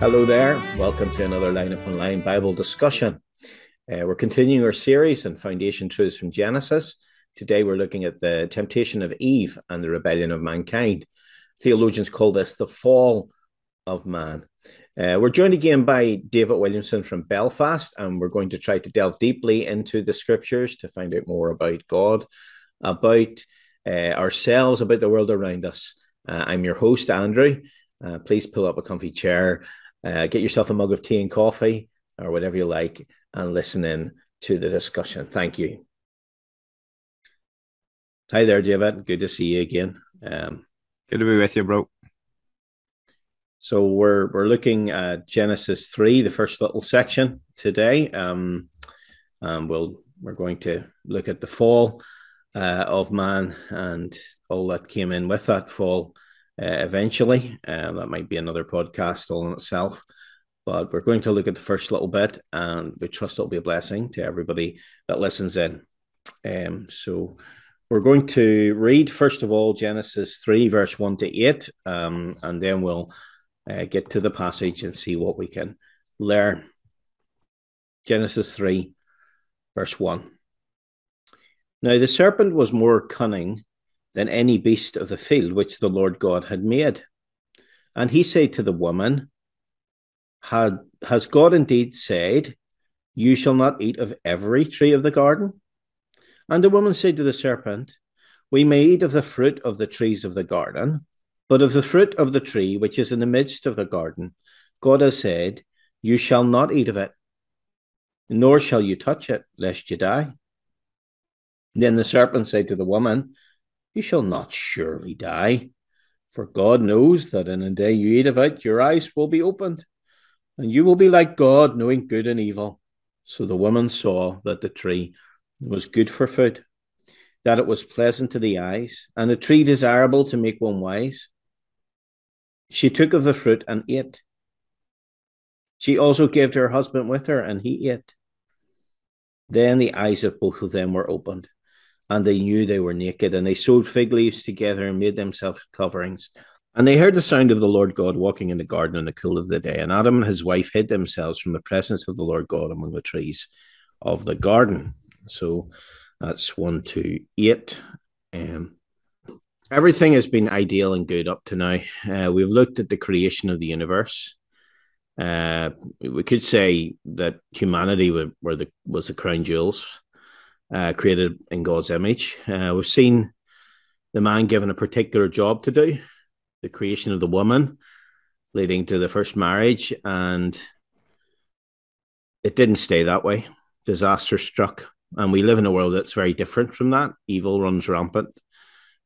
Hello there. Welcome to another Line Upon Line Bible discussion. Uh, we're continuing our series on foundation truths from Genesis. Today we're looking at the temptation of Eve and the rebellion of mankind. Theologians call this the fall of man. Uh, we're joined again by David Williamson from Belfast, and we're going to try to delve deeply into the scriptures to find out more about God, about uh, ourselves, about the world around us. Uh, I'm your host, Andrew. Uh, please pull up a comfy chair uh, get yourself a mug of tea and coffee or whatever you like and listen in to the discussion. Thank you. Hi there, David. Good to see you again. Um, Good to be with you, bro. So we're we're looking at Genesis three, the first little section today. Um, um, we'll we're going to look at the fall uh, of man and all that came in with that fall uh, eventually. Uh, that might be another podcast all in itself. But we're going to look at the first little bit, and we trust it'll be a blessing to everybody that listens in. Um, so we're going to read first of all Genesis three, verse one to eight, um, and then we'll uh, get to the passage and see what we can learn. Genesis three, verse one. Now the serpent was more cunning than any beast of the field which the Lord God had made. And he said to the woman, had, Has God indeed said, You shall not eat of every tree of the garden? And the woman said to the serpent, We may eat of the fruit of the trees of the garden, but of the fruit of the tree which is in the midst of the garden, God has said, You shall not eat of it, nor shall you touch it, lest you die. Then the serpent said to the woman, you shall not surely die. For God knows that in the day you eat of it, your eyes will be opened, and you will be like God, knowing good and evil. So the woman saw that the tree was good for food, that it was pleasant to the eyes, and a tree desirable to make one wise. She took of the fruit and ate. She also gave to her husband with her, and he ate. Then the eyes of both of them were opened and they knew they were naked, and they sewed fig leaves together and made themselves coverings. And they heard the sound of the Lord God walking in the garden in the cool of the day. And Adam and his wife hid themselves from the presence of the Lord God among the trees of the garden. So that's one two, eight. Um, everything has been ideal and good up to now. Uh, we've looked at the creation of the universe. Uh, we could say that humanity were, were the was the crown jewels uh, created in God's image. Uh, we've seen the man given a particular job to do, the creation of the woman, leading to the first marriage, and it didn't stay that way. Disaster struck, and we live in a world that's very different from that. Evil runs rampant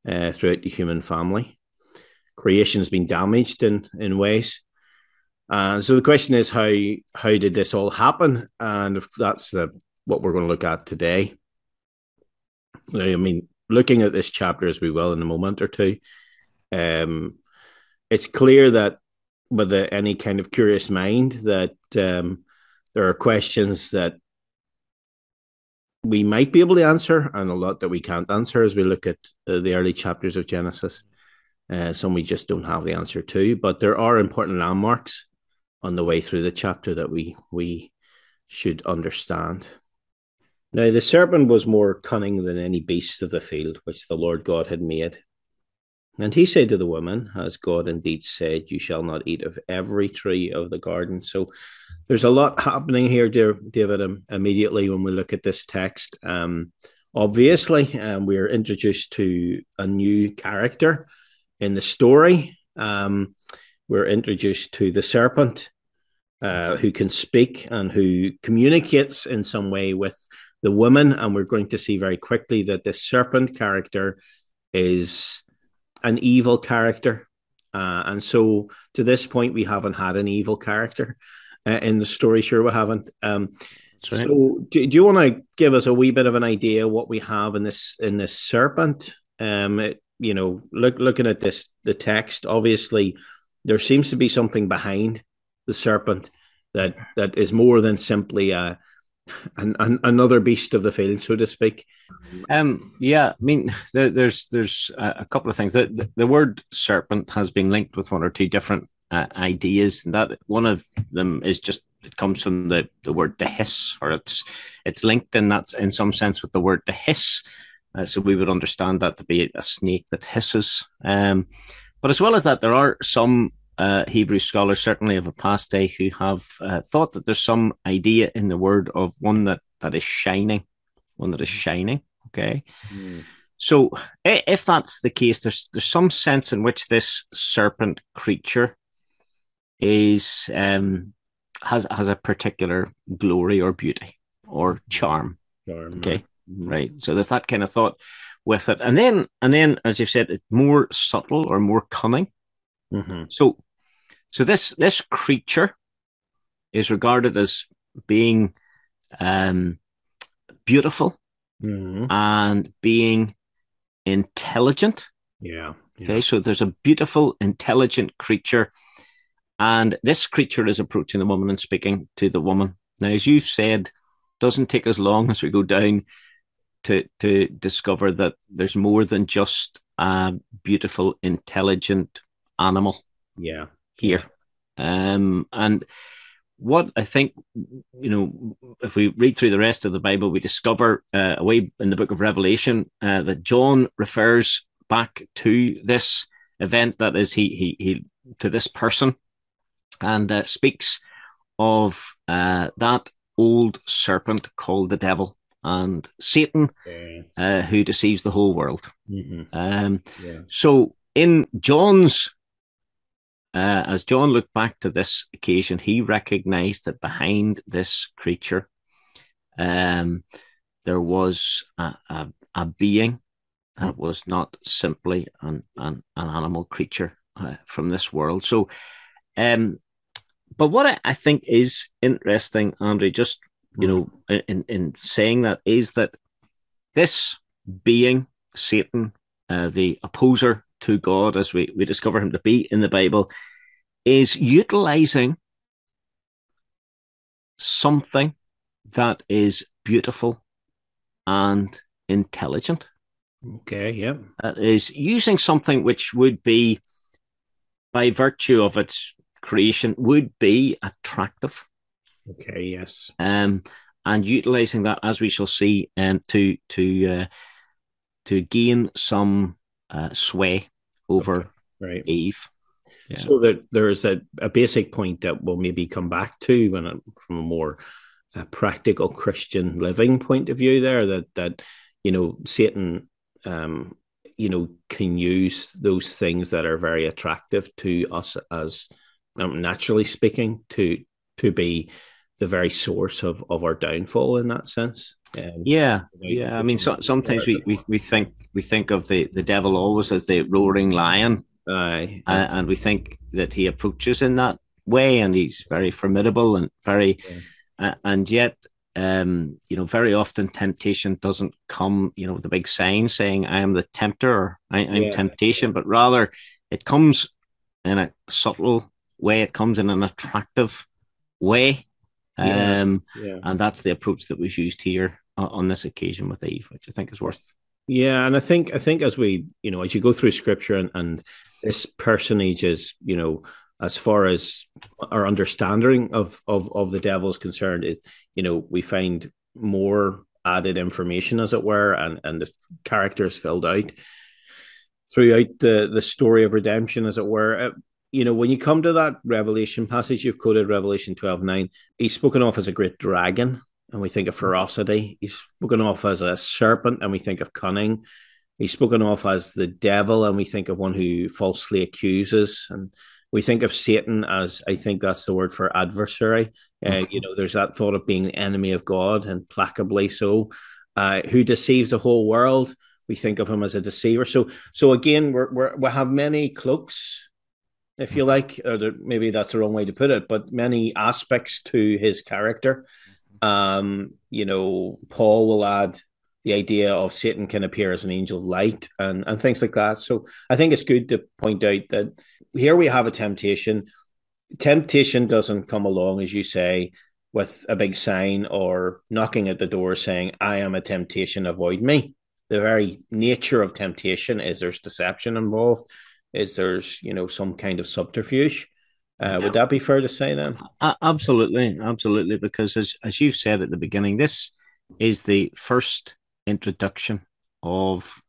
uh, throughout the human family. Creation has been damaged in in ways. Uh, so the question is how how did this all happen? And that's the what we're going to look at today. I mean, looking at this chapter as we will in a moment or two, um, it's clear that with a, any kind of curious mind that um, there are questions that we might be able to answer and a lot that we can't answer as we look at uh, the early chapters of Genesis. Uh, some we just don't have the answer to, but there are important landmarks on the way through the chapter that we we should understand. Now the serpent was more cunning than any beast of the field which the Lord God had made. And he said to the woman, As God indeed said, You shall not eat of every tree of the garden. So there's a lot happening here, dear David, um, immediately when we look at this text. Um, obviously, um, we're introduced to a new character in the story. Um, we're introduced to the serpent uh, who can speak and who communicates in some way with the woman, and we're going to see very quickly that the serpent character is an evil character. Uh, and so to this point, we haven't had an evil character uh, in the story. Sure, we haven't. Um, right. So, do, do you want to give us a wee bit of an idea what we have in this in this serpent? Um, it, you know, look looking at this the text, obviously there seems to be something behind the serpent that that is more than simply a an, an, another beast of the field, so to speak. Um, yeah, I mean, there's there's a couple of things. The, the, the word serpent has been linked with one or two different uh, ideas. And that one of them is just it comes from the, the word to hiss, or it's it's linked in that in some sense with the word to hiss. Uh, so we would understand that to be a snake that hisses. Um, but as well as that, there are some uh, Hebrew scholars, certainly of a past day, who have uh, thought that there's some idea in the word of one that that is shining, one that is shining. Okay. Mm. So if that's the case, there's there's some sense in which this serpent creature is um, has has a particular glory or beauty or charm. charm okay, right. right. So there's that kind of thought with it, and then and then as you've said, it's more subtle or more cunning. Mm-hmm. So so this this creature is regarded as being um, beautiful mm-hmm. and being intelligent. Yeah, yeah. Okay, so there's a beautiful, intelligent creature, and this creature is approaching the woman and speaking to the woman. Now, as you've said, doesn't take as long as we go down to to discover that there's more than just a beautiful, intelligent animal. Yeah, here, um, and what I think, you know, if we read through the rest of the Bible, we discover uh, away in the book of Revelation uh, that John refers back to this event that is he he he to this person and uh, speaks of uh, that old serpent called the devil and Satan, uh, who deceives the whole world. Mm-hmm. Um, yeah. So in John's uh, as John looked back to this occasion, he recognized that behind this creature, um, there was a, a, a, being that was not simply an, an, an animal creature uh, from this world. So, um, but what I, I think is interesting, Andrew, just you know, in in saying that is that this being Satan, uh, the opposer to God, as we, we discover him to be in the Bible, is utilizing something that is beautiful and intelligent. Okay, yeah. That is using something which would be, by virtue of its creation, would be attractive. Okay, yes. Um, and utilizing that, as we shall see, um, to to uh, to gain some uh, sway over okay. right. Eve. Yeah. So that there is a, a basic point that we'll maybe come back to when it, from a more uh, practical Christian living point of view. There that that you know Satan, um, you know, can use those things that are very attractive to us as um, naturally speaking to to be the very source of, of our downfall in that sense. Um, yeah, yeah. I mean, so, sometimes we, we, we think we think of the, the devil always as the roaring lion, Aye. Uh, and we think that he approaches in that way, and he's very formidable and very, yeah. uh, and yet, um, you know, very often temptation doesn't come, you know, with a big sign saying "I am the tempter" or "I am yeah. temptation," but rather it comes in a subtle way. It comes in an attractive way. Um, yeah. and that's the approach that was used here on this occasion with Eve, which I think is worth. Yeah, and I think I think as we you know as you go through scripture and, and this personage is you know as far as our understanding of of of the devil is concerned, it you know we find more added information as it were, and and the characters filled out throughout the the story of redemption as it were. You know, when you come to that Revelation passage, you've quoted Revelation 12 9, he's spoken of as a great dragon and we think of ferocity. He's spoken of as a serpent, and we think of cunning. He's spoken of as the devil, and we think of one who falsely accuses. And we think of Satan as, I think that's the word for adversary. Uh, mm-hmm. You know, there's that thought of being the enemy of God, and placably so, uh, who deceives the whole world. We think of him as a deceiver. So, so again, we're, we're we have many cloaks, if you like, or there, maybe that's the wrong way to put it, but many aspects to his character. Um, you know, Paul will add the idea of Satan can appear as an angel of light and, and things like that. So I think it's good to point out that here we have a temptation. Temptation doesn't come along, as you say, with a big sign or knocking at the door saying, I am a temptation, avoid me. The very nature of temptation is there's deception involved, is there's, you know, some kind of subterfuge. Uh, would that be fair to say then? Absolutely, absolutely. Because as as you've said at the beginning, this is the first introduction of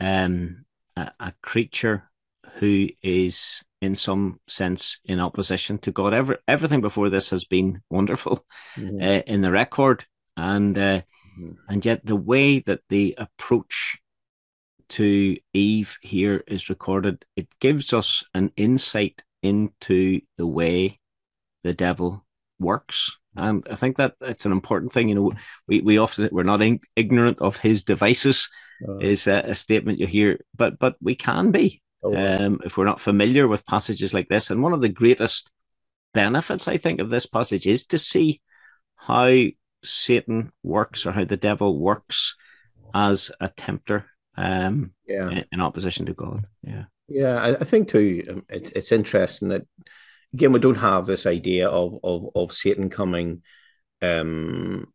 um, a, a creature who is in some sense in opposition to God. Every, everything before this has been wonderful mm-hmm. uh, in the record, and uh, mm-hmm. and yet the way that the approach to Eve here is recorded, it gives us an insight into the way the devil works. And I think that it's an important thing. You know, we, we often we're not in, ignorant of his devices. Uh, is a, a, statement you hear, but but we can be oh, um, if we're not familiar with passages like this. And one of the greatest benefits, I think, of this passage is to see how Satan works or how the devil works as a tempter um, yeah. in, in opposition to God. Yeah. Yeah, I, I think too. Um, it's it's interesting that again we don't have this idea of of of Satan coming, um,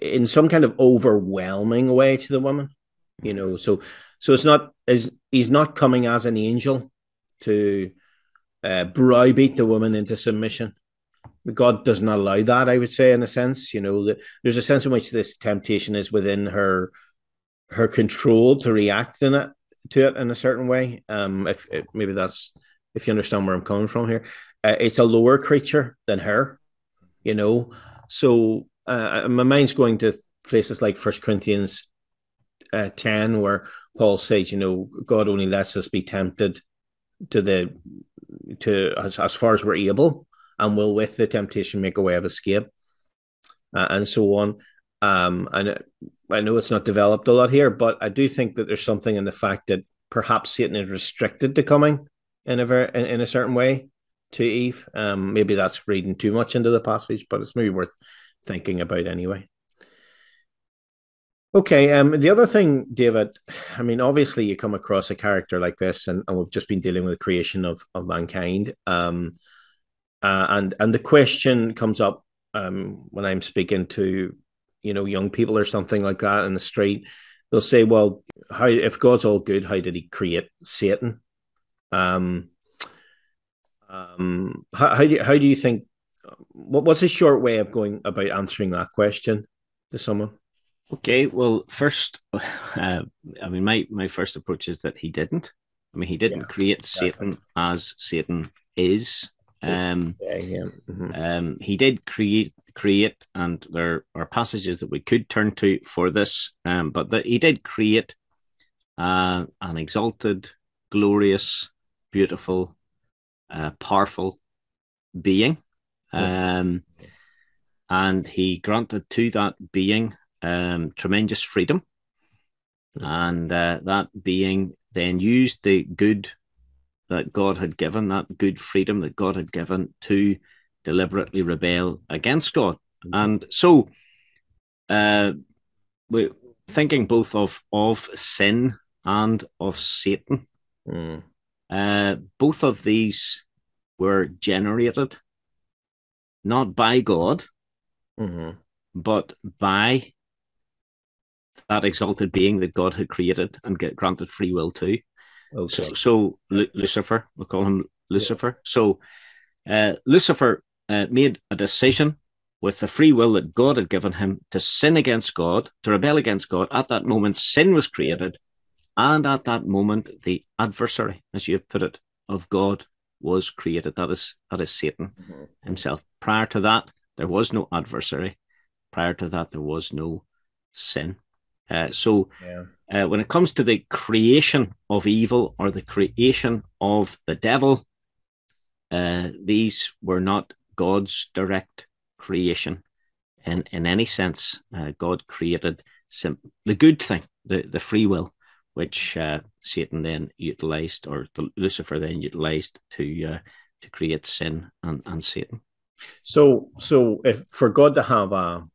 in some kind of overwhelming way to the woman. You know, so so it's not as he's not coming as an angel to uh, browbeat the woman into submission. God doesn't allow that. I would say, in a sense, you know, that there's a sense in which this temptation is within her her control to react in it to it in a certain way. Um, if, maybe that's if you understand where I'm coming from here, uh, it's a lower creature than her, you know. So uh, my mind's going to places like First Corinthians uh, ten, where Paul says, you know, God only lets us be tempted to the to as, as far as we're able, and will with the temptation make a way of escape, uh, and so on. Um, and I know it's not developed a lot here, but I do think that there's something in the fact that perhaps Satan is restricted to coming in a very in, in a certain way to Eve. Um, maybe that's reading too much into the passage, but it's maybe worth thinking about anyway. Okay. Um, the other thing, David, I mean, obviously you come across a character like this, and, and we've just been dealing with the creation of, of mankind. Um, uh, and and the question comes up um, when I'm speaking to you know young people or something like that in the street they'll say well how if god's all good how did he create satan um um how, how do you, how do you think what, what's a short way of going about answering that question to someone okay well first uh, i mean my my first approach is that he didn't i mean he didn't yeah, create satan as satan is um, yeah, yeah. Mm-hmm. um he did create create, and there are passages that we could turn to for this, um, but that he did create uh, an exalted, glorious, beautiful, uh, powerful being. Um, and he granted to that being um, tremendous freedom. And uh, that being then used the good that God had given, that good freedom that God had given to deliberately rebel against God. Mm-hmm. And so, uh, we're thinking both of of sin and of Satan. Mm. Uh, both of these were generated not by God, mm-hmm. but by that exalted being that God had created and get granted free will to. Okay. So, so Lucifer, we'll call him Lucifer. Yeah. So uh, Lucifer uh, made a decision with the free will that God had given him to sin against God, to rebel against God. At that moment, sin was created. And at that moment, the adversary, as you have put it, of God was created. That is, that is Satan mm-hmm. himself. Prior to that, there was no adversary. Prior to that, there was no sin. Uh, so, yeah. uh, when it comes to the creation of evil or the creation of the devil, uh, these were not God's direct creation in, in any sense. Uh, God created sim- the good thing, the, the free will, which uh, Satan then utilized, or the, Lucifer then utilized to uh, to create sin and, and Satan. So, so if for God to have a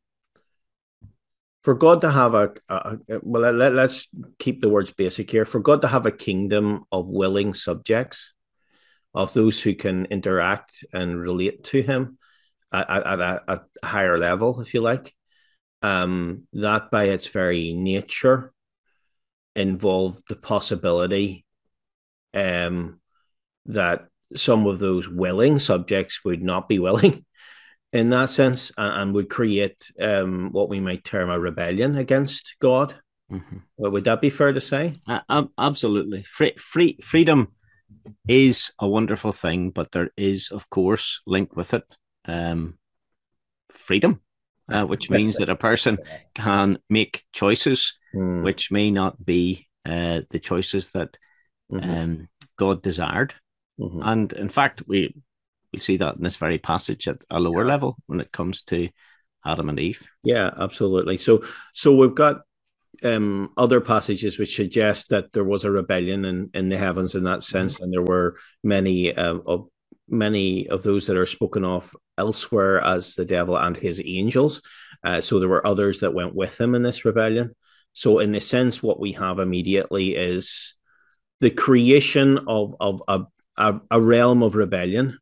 for God to have a, a, a well, let, us keep the words basic here. For God to have a kingdom of willing subjects, of those who can interact and relate to him at, at, a, at a, higher level, if you like. Um, that by its very nature involved the possibility um, that some of those willing subjects would not be willing in that sense and, and would create um, what we might term a rebellion against God. Mm-hmm. Well, would that be fair to say? Uh, absolutely. Free, free, freedom is a wonderful thing, but there is, of course, linked with it um, freedom, uh, which means that a person can make choices mm. which may not be uh, the choices that mm-hmm. um, God desired. Mm-hmm. And in fact, we we see that in this very passage at a lower yeah. level when it comes to Adam and Eve. Yeah, absolutely. So so we've got um, other passages which suggest that there was a rebellion in, in the heavens in that sense, mm-hmm. and there were many uh, of many of those that are spoken of elsewhere as the devil and his angels. Uh, so there were others that went with him in this rebellion. So in a sense, what we have immediately is the creation of of a, a, a realm of rebellion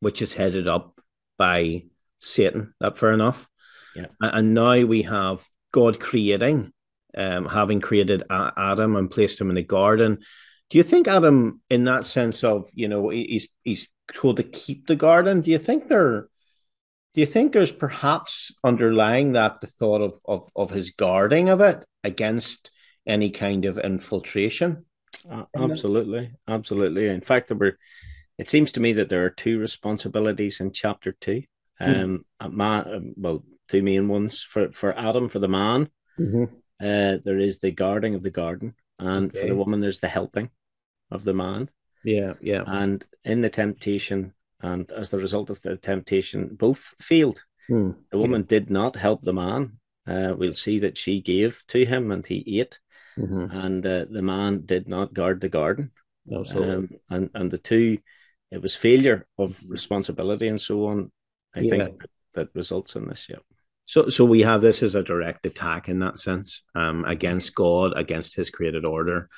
which is headed up by Satan. That fair enough. Yeah. And now we have God creating, um, having created Adam and placed him in the garden. Do you think Adam, in that sense of you know, he's he's told to keep the garden? Do you think there? Do you think there's perhaps underlying that the thought of of of his guarding of it against any kind of infiltration? Uh, absolutely, absolutely. In fact, there were it seems to me that there are two responsibilities in chapter two. Mm. Um, man, well, two main ones for for Adam for the man. Mm-hmm. Uh, there is the guarding of the garden, and okay. for the woman, there's the helping of the man. Yeah, yeah. And in the temptation, and as the result of the temptation, both failed. Mm. The woman yeah. did not help the man. Uh, we'll see that she gave to him and he ate, mm-hmm. and uh, the man did not guard the garden. Absolutely. Um, and and the two it was failure of responsibility and so on. I yeah. think that results in this. Yeah. So, so we have this as a direct attack in that sense um, against God, against His created order,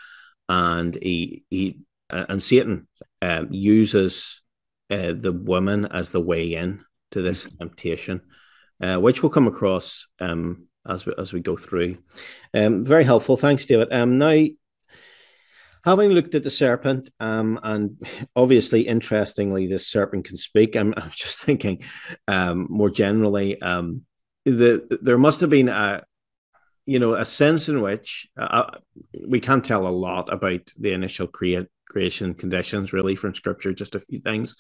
and he he uh, and Satan um, uses uh, the woman as the way in to this mm-hmm. temptation, uh, which will come across um, as we, as we go through. Um, very helpful. Thanks, David. Um, now having looked at the serpent, um, and obviously, interestingly, this serpent can speak. I'm, I'm just thinking, um, more generally, um, the there must have been a, you know, a sense in which uh, we can't tell a lot about the initial create creation conditions, really, from Scripture. Just a few things,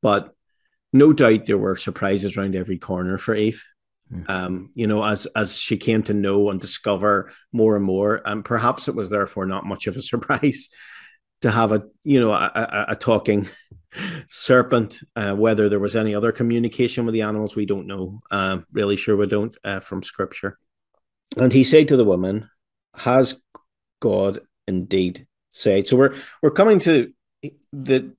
but no doubt there were surprises around every corner for Eve. Mm. Um, you know, as as she came to know and discover more and more, and perhaps it was therefore not much of a surprise to have a you know a, a, a talking serpent. Uh, whether there was any other communication with the animals, we don't know. Uh, really sure we don't uh, from Scripture. And he said to the woman, "Has God indeed said?" So we're we're coming to the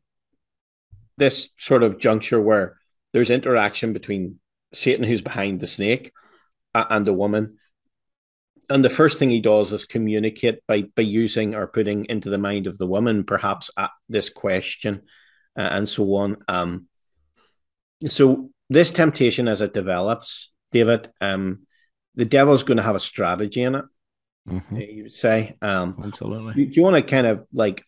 this sort of juncture where there's interaction between Satan, who's behind the snake, and the woman. And the first thing he does is communicate by by using or putting into the mind of the woman, perhaps at this question, uh, and so on. Um, so this temptation, as it develops, David, um, the devil's going to have a strategy in it. Mm-hmm. You would say, um, absolutely. Do, do you want to kind of like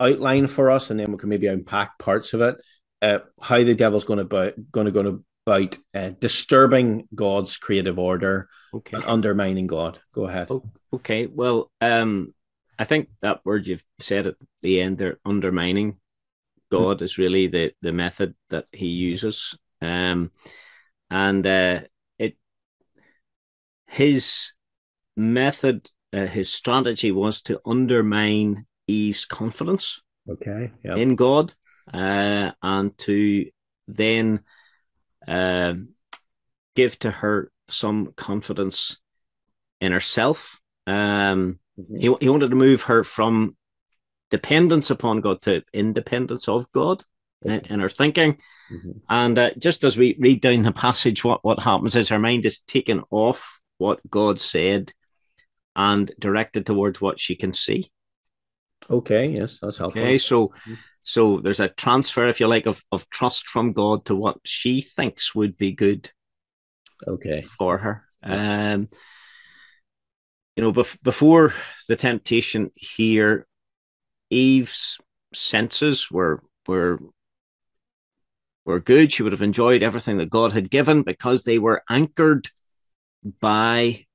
outline for us, and then we can maybe unpack parts of it? Uh, how the devil's going to going to going to about uh, disturbing God's creative order okay. and undermining God. Go ahead. Okay. Well, um, I think that word you've said at the end there, undermining God, is really the the method that He uses, um, and uh, it his method, uh, his strategy was to undermine Eve's confidence. Okay. Yep. In God, uh, and to then uh, give to her some confidence in herself. Um, mm-hmm. he, he wanted to move her from dependence upon God to independence of God okay. in, in, her thinking. Mm-hmm. And uh, just as we read down the passage, what, what happens is her mind is taken off what God said and directed towards what she can see. Okay, yes, that's helpful. Okay, so mm-hmm. So there's a transfer, if you like, of, of trust from God to what she thinks would be good okay for her. Um, you know, bef- before the temptation here, Eve's senses were were were good. She would have enjoyed everything that God had given because they were anchored by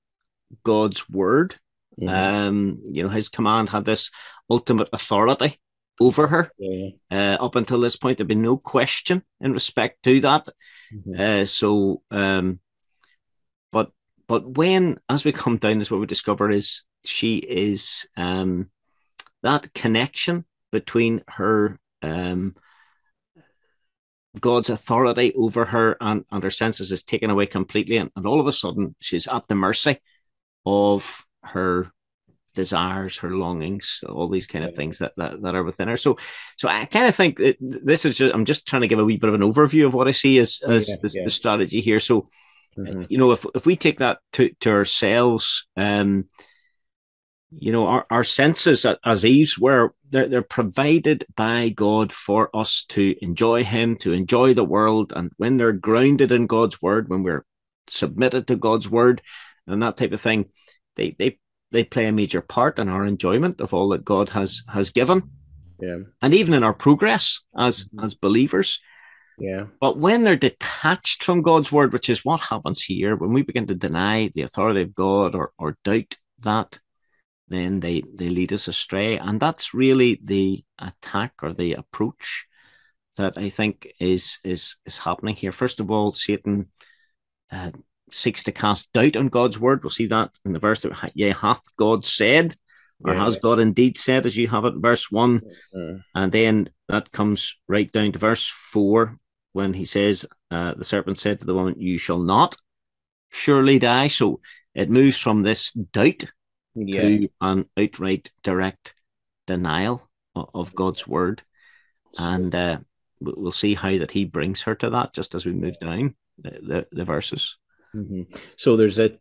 God's word. Mm-hmm. Um, you know, his command had this ultimate authority over her. Yeah. Uh, up until this point, there'd been no question in respect to that. Mm-hmm. Uh, so, um, but but when as we come down, is what we discover is she is um, that connection between her um, God's authority over her and, and her senses is taken away completely, and, and all of a sudden she's at the mercy of her desires, her longings, all these kind of things that, that, that are within her. So, so I kind of think that this is just, I'm just trying to give a wee bit of an overview of what I see as, as yeah, the, yeah. the, strategy here. So, mm-hmm. you know, if, if we take that to, to ourselves, um, you know, our, our senses as Eve's were, they're, they're provided by God for us to enjoy Him, to enjoy the world. And when they're grounded in God's word, when we're submitted to God's word and that type of thing, they, they they play a major part in our enjoyment of all that God has has given. Yeah. And even in our progress as mm-hmm. as believers. Yeah. But when they're detached from God's word, which is what happens here, when we begin to deny the authority of God or or doubt that, then they they lead us astray. And that's really the attack or the approach that I think is is is happening here. First of all, Satan uh, seeks to cast doubt on God's word. We'll see that in the verse that, yeah, hath God said, or yeah. has God indeed said, as you have it in verse one. Mm-hmm. And then that comes right down to verse four when he says, uh, The serpent said to the woman, You shall not surely die. So it moves from this doubt yeah. to an outright direct denial of, God's word. And uh, we'll see how that he brings her to that just as we move down the, the, the verses. Mm-hmm. So there's a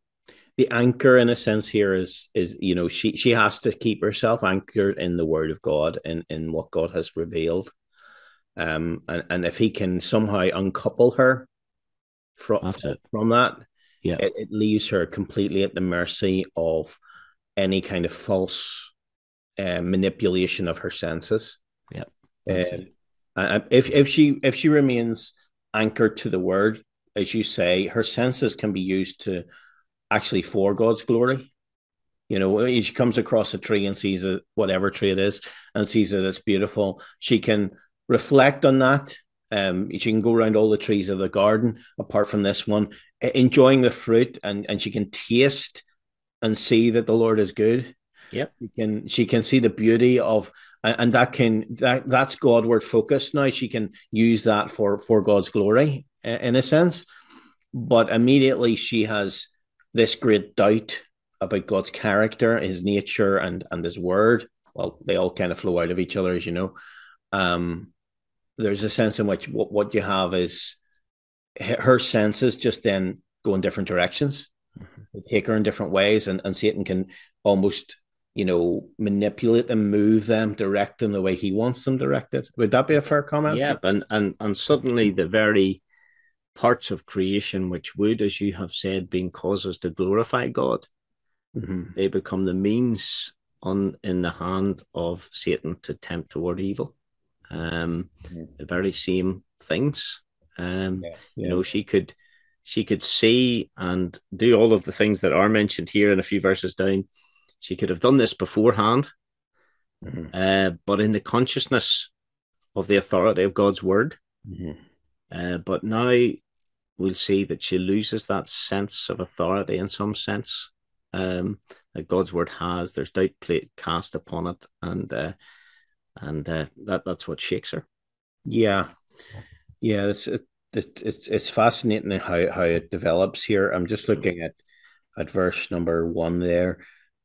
the anchor in a sense here is is you know she she has to keep herself anchored in the word of God and in what God has revealed. Um and, and if he can somehow uncouple her from from that, yeah, it, it, leaves her completely at the mercy of any kind of false uh, manipulation of her senses. Yeah. Uh, if if she if she remains anchored to the word, as you say, her senses can be used to actually for God's glory. You know, she comes across a tree and sees it, whatever tree it is, and sees that it's beautiful, she can reflect on that. Um, she can go around all the trees of the garden, apart from this one, enjoying the fruit, and and she can taste and see that the Lord is good. Yep. She can she can see the beauty of and that can that that's Godward focus now. She can use that for for God's glory in a sense. But immediately she has this great doubt about God's character, his nature, and and his word. Well, they all kind of flow out of each other, as you know. Um, there's a sense in which what, what you have is her senses just then go in different directions. Mm-hmm. They take her in different ways, and, and Satan can almost, you know, manipulate them, move them, direct them the way he wants them directed. Would that be a fair comment? Yeah, and and and suddenly the very parts of creation which would, as you have said, being causes to glorify God. Mm-hmm. They become the means on in the hand of Satan to tempt toward evil. Um, mm-hmm. The very same things. Um, yeah, yeah. You know, she could she could see and do all of the things that are mentioned here in a few verses down. She could have done this beforehand, mm-hmm. uh, but in the consciousness of the authority of God's word. Mm-hmm. Uh, but now we'll see that she loses that sense of authority in some sense um, that God's word has. There's doubt plate cast upon it, and uh, and uh, that that's what shakes her. Yeah, yeah. It's it, it, it's it's fascinating how how it develops here. I'm just looking at at verse number one there.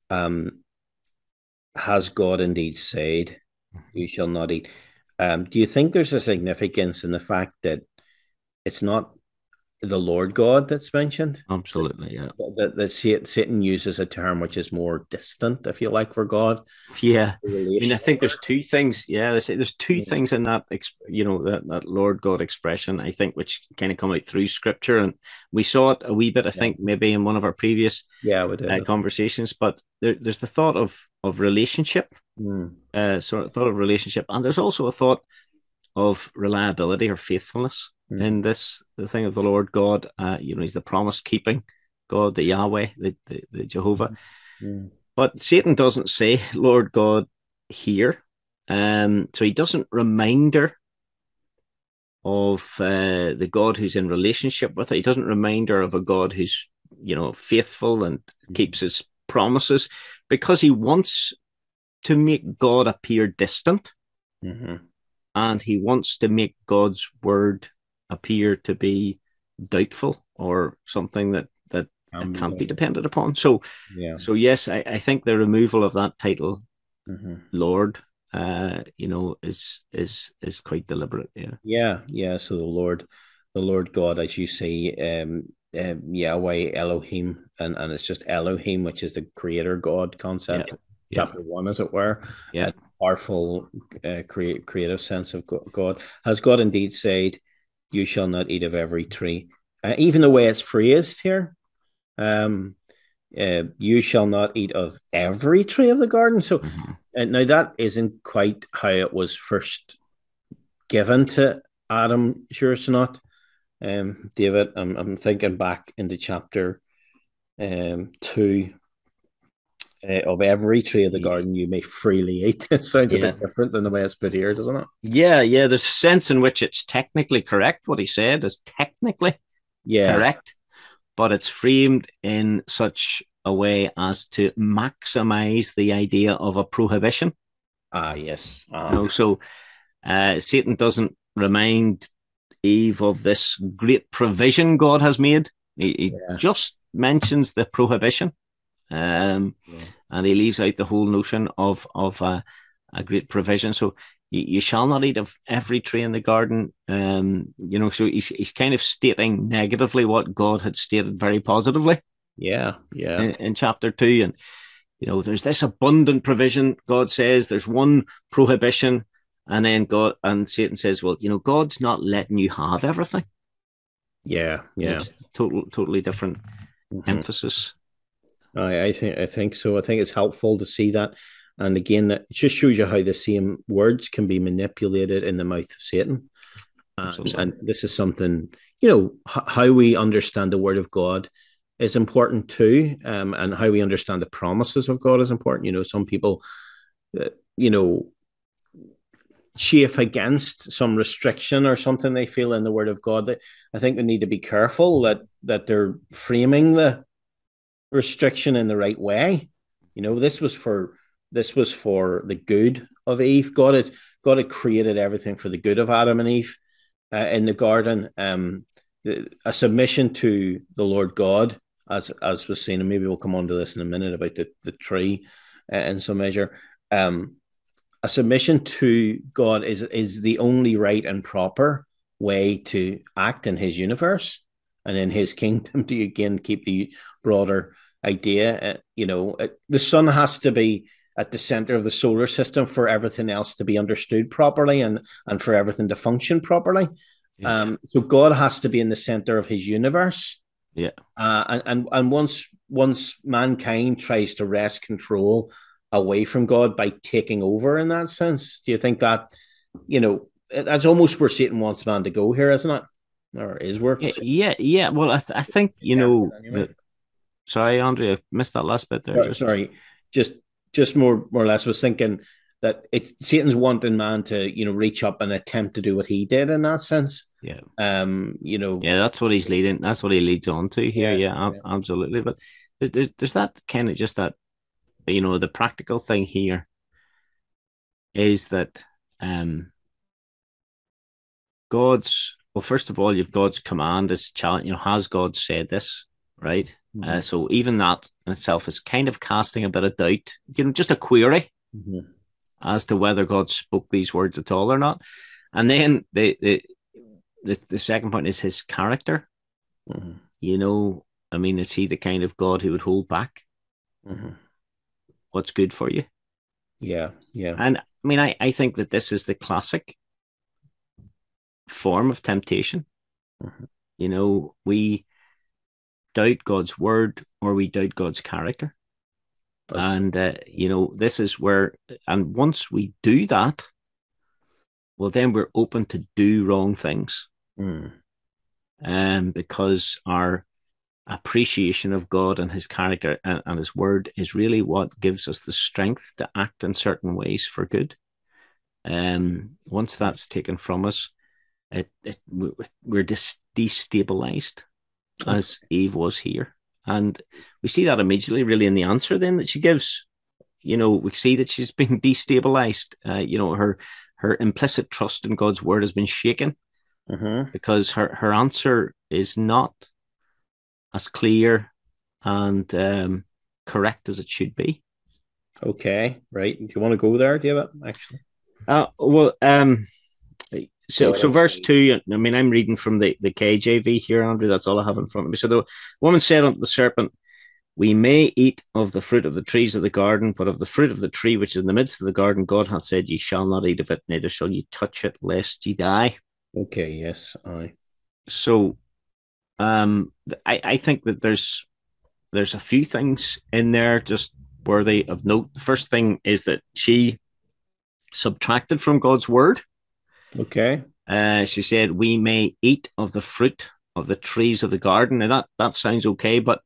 Um, has God indeed said, "You shall not eat"? Um, do you think there's a significance in the fact that it's not the Lord God that's mentioned. Absolutely, yeah. That, that Satan uses a term which is more distant, if you like, for God. Yeah, I mean, I think there's two things. Yeah, there's, there's two yeah. things in that, you know, that, that Lord God expression. I think which kind of come out through Scripture, and we saw it a wee bit. I yeah. think maybe in one of our previous yeah. Uh, conversations, but there, there's the thought of of relationship, mm. uh, sort of thought of relationship, and there's also a thought of reliability or faithfulness mm. in this the thing of the Lord God. Uh, you know, He's the promise keeping God, the Yahweh, the, the, the Jehovah. Mm. But Satan doesn't say Lord God here. Um, so he doesn't remind her of uh, the God who's in relationship with her. He doesn't remind her of a God who's, you know, faithful and mm. keeps his promises because he wants to make God appear distant. Mm-hmm. And he wants to make God's word appear to be doubtful or something that that um, can't be depended upon. So, yeah. So yes, I, I think the removal of that title, mm-hmm. Lord, uh, you know, is is is quite deliberate. Yeah. Yeah, yeah. So the Lord, the Lord God, as you say, um, um Yahweh Elohim, and and it's just Elohim, which is the Creator God concept. Yeah. Chapter yeah. one, as it were. Yeah. Powerful, uh, create, creative sense of God. Has God indeed said, "You shall not eat of every tree"? Uh, even the way it's phrased here, um, uh, you shall not eat of every tree of the garden. So mm-hmm. uh, now that isn't quite how it was first given to Adam. Sure, it's not. Um, David, I'm, I'm thinking back into chapter um, two. Uh, of every tree of the garden you may freely eat. It sounds yeah. a bit different than the way it's put here, doesn't it? Yeah, yeah. There's a sense in which it's technically correct. What he said is technically yeah. correct but it's framed in such a way as to maximize the idea of a prohibition. Ah, yes. Uh, you know, so uh, Satan doesn't remind Eve of this great provision God has made. He, he yeah. just mentions the prohibition, um, yeah. and he leaves out the whole notion of of a great provision. So you, you shall not eat of every tree in the garden. Um, you know, so he's, he's kind of stating negatively what God had stated very positively. Yeah, yeah. In, in chapter two, and you know, there's this abundant provision. God says there's one prohibition, and then God and Satan says, well, you know, God's not letting you have everything. Yeah, yeah. It's total, totally different mm-hmm. emphasis. I, I think I think so. I think it's helpful to see that and again, it just shows you how the same words can be manipulated in the mouth of Satan. And, and this is something, you know, h- how we understand the word of God is important too. Um, and how we understand the promises of God is important. You know, some people, uh, you know, chafe against some restriction or something they feel in the word of God. That I think they need to be careful that that they're framing the restriction in the right way. You know, this was for this was for the good of Eve. God had God had created everything for the good of Adam and Eve uh, in the garden. Um, a submission to the Lord God, as as was seen, and maybe we'll come on to this in a minute about the the tree uh, in some measure. Um, a submission to God is is the only right and proper way to act in His universe and in His kingdom. To again keep the broader idea, uh, you know, uh, the sun has to be at the center of the solar system for everything else to be understood properly and and for everything to function properly. Yeah. Um, so God has to be in the center of His universe. Yeah, uh, and and and once once mankind tries to wrest control away from God by taking over in that sense, do you think that you know that's almost where Satan wants man to go here, isn't it? Or is where? Yeah, yeah, yeah. Well, I, th- I think you yeah, know. Anyway. Sorry, Andrew, I missed that last bit there. Oh, just, sorry, just just more more or less was thinking that it's Satan's wanting man to you know reach up and attempt to do what he did in that sense. Yeah. Um. You know. Yeah, that's what he's leading. That's what he leads on to here. Yeah, yeah, yeah. absolutely. But there's, there's that kind of just that, you know, the practical thing here is that um God's well, first of all, you've God's command is challenge. You know, has God said this? Right. Mm-hmm. Uh, so even that in itself is kind of casting a bit of doubt, you know, just a query mm-hmm. as to whether God spoke these words at all or not. And then the the the, the second point is his character. Mm-hmm. You know, I mean, is he the kind of God who would hold back mm-hmm. what's good for you? Yeah, yeah. And I mean, I, I think that this is the classic form of temptation. Mm-hmm. You know, we doubt God's word or we doubt God's character. And, uh, you know, this is where, and once we do that, well, then we're open to do wrong things. Mm. Um, because our appreciation of God and his character and, and, his word is really what gives us the strength to act in certain ways for good. Um, once that's taken from us, it, it we're destabilized. As Eve was here. And we see that immediately, really, in the answer then that she gives. You know, we see that she's been destabilized. Uh, you know, her her implicit trust in God's word has been shaken mm-hmm. because her her answer is not as clear and um, correct as it should be. Okay, right. Do you want to go there, David? Actually, uh, well, um, so so verse two. I mean, I'm reading from the the KJV here, Andrew. That's all I have in front of me. So the woman said unto the serpent, "We may eat of the fruit of the trees of the garden, but of the fruit of the tree which is in the midst of the garden, God hath said, Ye shall not eat of it, neither shall ye touch it, lest ye die." Okay. Yes. I. So um, I, I think that there's there's a few things in there just worthy of note. The first thing is that she subtracted from God's word. Okay. Uh, she said, "We may eat of the fruit of the trees of the garden." Now that that sounds okay, but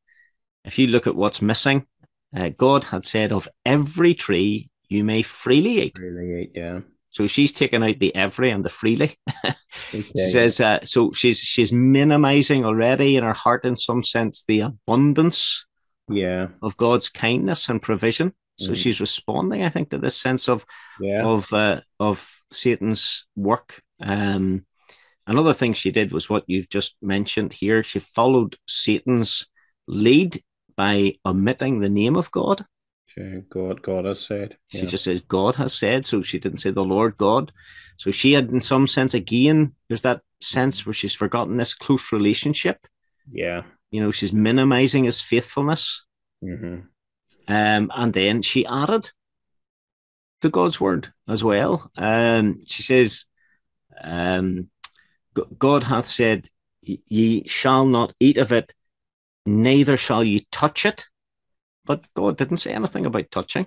if you look at what's missing, uh, God had said, "Of every tree you may freely eat." Freely eat, yeah. So she's taken out the every and the freely. okay. She says uh, so. She's she's minimizing already in her heart, in some sense, the abundance, yeah, of God's kindness and provision. So mm. she's responding, I think, to this sense of yeah. of uh, of Satan's work. Um, another thing she did was what you've just mentioned here. She followed Satan's lead by omitting the name of God. Okay, God, God has said. She yeah. just says God has said, so she didn't say the Lord God. So she had, in some sense, again, there's that sense where she's forgotten this close relationship. Yeah, you know, she's minimizing his faithfulness. Mm-hmm. Um, and then she added to God's word as well. Um, she says, um, God hath said, Ye shall not eat of it, neither shall ye touch it but God didn't say anything about touching.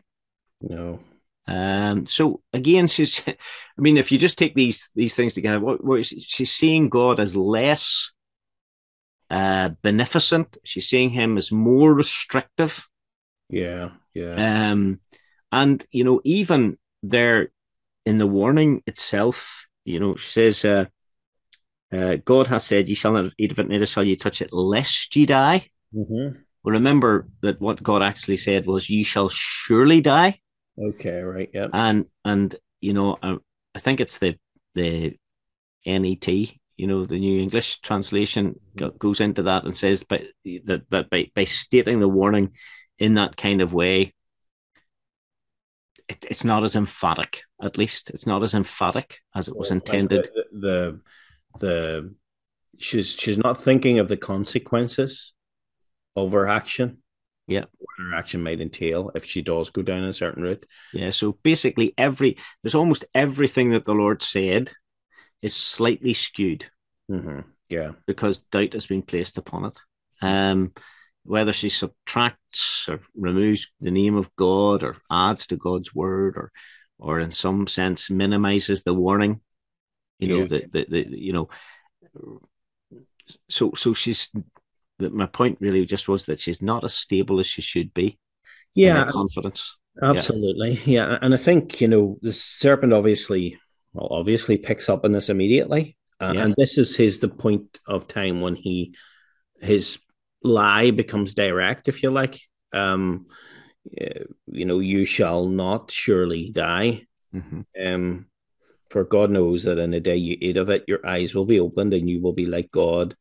No. Um, so again, she's. I mean, if you just take these these things together, what, what she's seeing God as less uh, beneficent. She's seeing him as more restrictive. Yeah, yeah. Um, and you know, even there in the warning itself, you know, she says, uh, uh, "God has said, ye shall not eat of it, neither shall you touch it, lest ye die." Mm-hmm. Well, remember that what God actually said was, "You shall surely die." Okay, right, yeah. And and you know, I, I think it's the the NET, you know, the New English translation mm-hmm. goes into that and says, but that that by by stating the warning in that kind of way, it, it's not as emphatic. At least it's not as emphatic as it was intended. Like the, the the she's she's not thinking of the consequences of her action. Yeah. What her action might entail if she does go down a certain route. Yeah. So basically, every there's almost everything that the Lord said is slightly skewed. Mm-hmm. Yeah. Because doubt has been placed upon it. Um, whether she subtracts or removes the name of God or adds to God's word or or in some sense minimizes the warning, you know, yeah. the, the, the you know so so she's my point really just was that she's not as stable as she should be. Yeah, confidence. Absolutely, yeah. yeah. and I think you know the serpent obviously, well, obviously picks up on this immediately, uh, yeah. and this is his the point of time when he his lie becomes direct, if you like. Um, you know, you shall not surely die. Mm-hmm. Um, for God knows that in the day you eat of it, your eyes will be opened and you will be like God,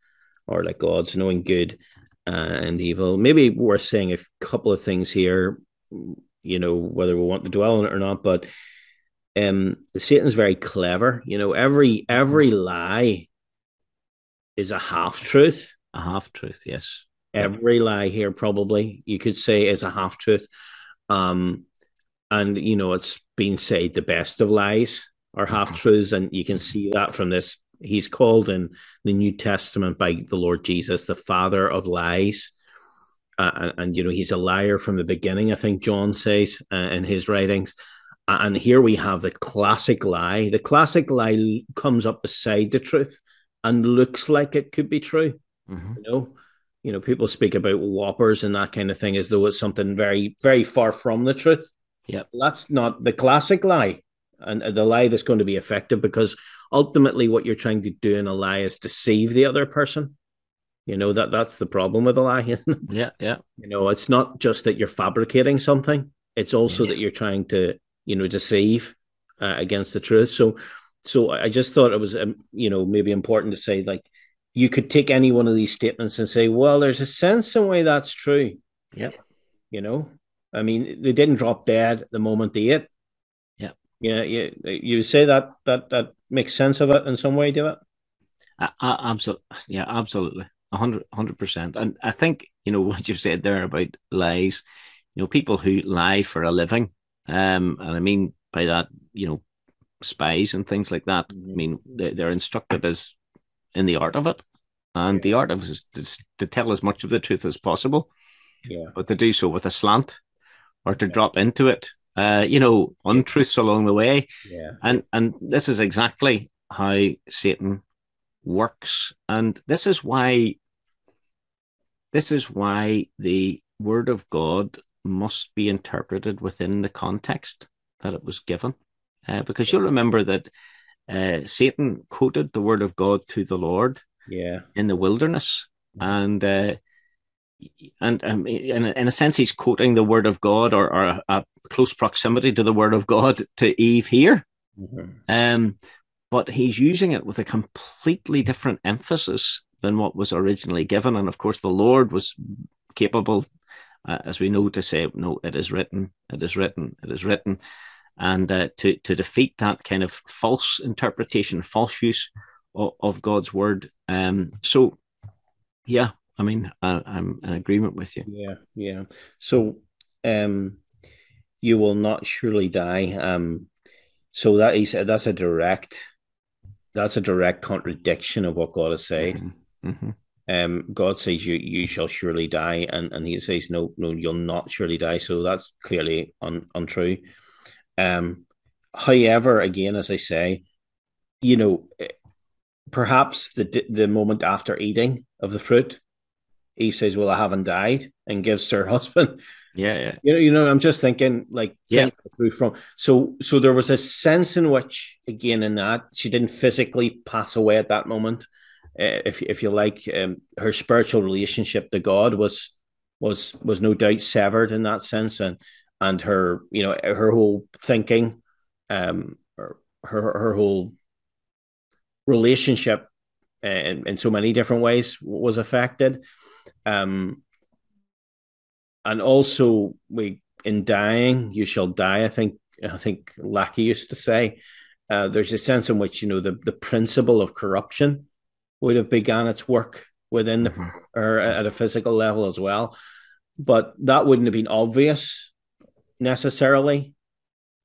or like God's knowing good and evil. Maybe worth saying a couple of things here, you know, whether we want to dwell on it or not, but um Satan's very clever. You know, every every lie is a half truth. A half truth, yes. Every lie here probably you could say is a half truth. Um and you know it's been said the best of lies are half mm-hmm. truths, and you can see that from this he's called in the New Testament by the Lord Jesus the father of lies. Uh, and, and, you know he's a liar from the beginning. I think John says uh, in his writings, And here we have the classic lie. The classic lie comes up beside the truth and looks like it could be true. Mm-hmm. You know, you know, people speak about whoppers and that kind of thing as though it's something very, very far from the truth. Yeah, that's not the classic lie, and the lie that's going to be effective because ultimately, what you're trying to do in a lie is deceive the other person. You know that that's the problem with a lie. yeah, yeah. You know, it's not just that you're fabricating something; it's also yeah. that you're trying to, you know, deceive uh, against the truth. So, so I just thought it was, um, you know, maybe important to say like you could take any one of these statements and say, well, there's a sense in way that's true. Yeah. You know, I mean, they didn't drop dead the moment they ate. Yeah. Yeah. You, you say that, that, that makes sense of it in some way, do it? Uh, absolutely. Yeah, absolutely. A hundred, hundred percent. And I think, you know, what you've said there about lies, you know, people who lie for a living, um, and I mean by that, you know, spies and things like that. Mm-hmm. I mean, they, they're instructed as in the art of it. And the art of it is to, to, tell as much of the truth as possible. Yeah. But to do so with a slant or to yeah. drop into it, uh, you know, untruths along the way. Yeah. And and this is exactly how Satan works. And this is why this is why the word of God must be interpreted within the context that it was given. Uh, because you'll remember that uh, Satan quoted the word of God to the Lord yeah. in the wilderness. And uh, and um, in, in a sense, he's quoting the word of God or, or a, a, close proximity to the word of God to Eve here. Mm-hmm. Um, but he's using it with a completely different emphasis than what was originally given. And of course, the Lord was capable, uh, as we know, to say, No, it is written, it is written, it is written and uh, to to defeat that kind of false interpretation, false use of, God's word. Um, so, yeah, I mean, I, I'm in agreement with you. Yeah, yeah. So, um, you will not surely die. Um, so that is that's a direct that's a direct contradiction of what God has said. Mm-hmm. Mm-hmm. Um, God says you you shall surely die, and and He says no no you'll not surely die. So that's clearly un, untrue. Um, however, again, as I say, you know, perhaps the the moment after eating of the fruit, Eve says, "Well, I haven't died," and gives to her husband. Yeah, yeah. You know, you know. I'm just thinking, like, yeah. Through from so, so there was a sense in which, again, in that she didn't physically pass away at that moment. Uh, if if you like, um, her spiritual relationship to God was was was no doubt severed in that sense, and and her you know her whole thinking um her her whole relationship in, in so many different ways was affected. Um and also we in dying you shall die i think i think lackey used to say uh, there's a sense in which you know the, the principle of corruption would have begun its work within the, mm-hmm. or at a physical level as well. But that wouldn't have been obvious necessarily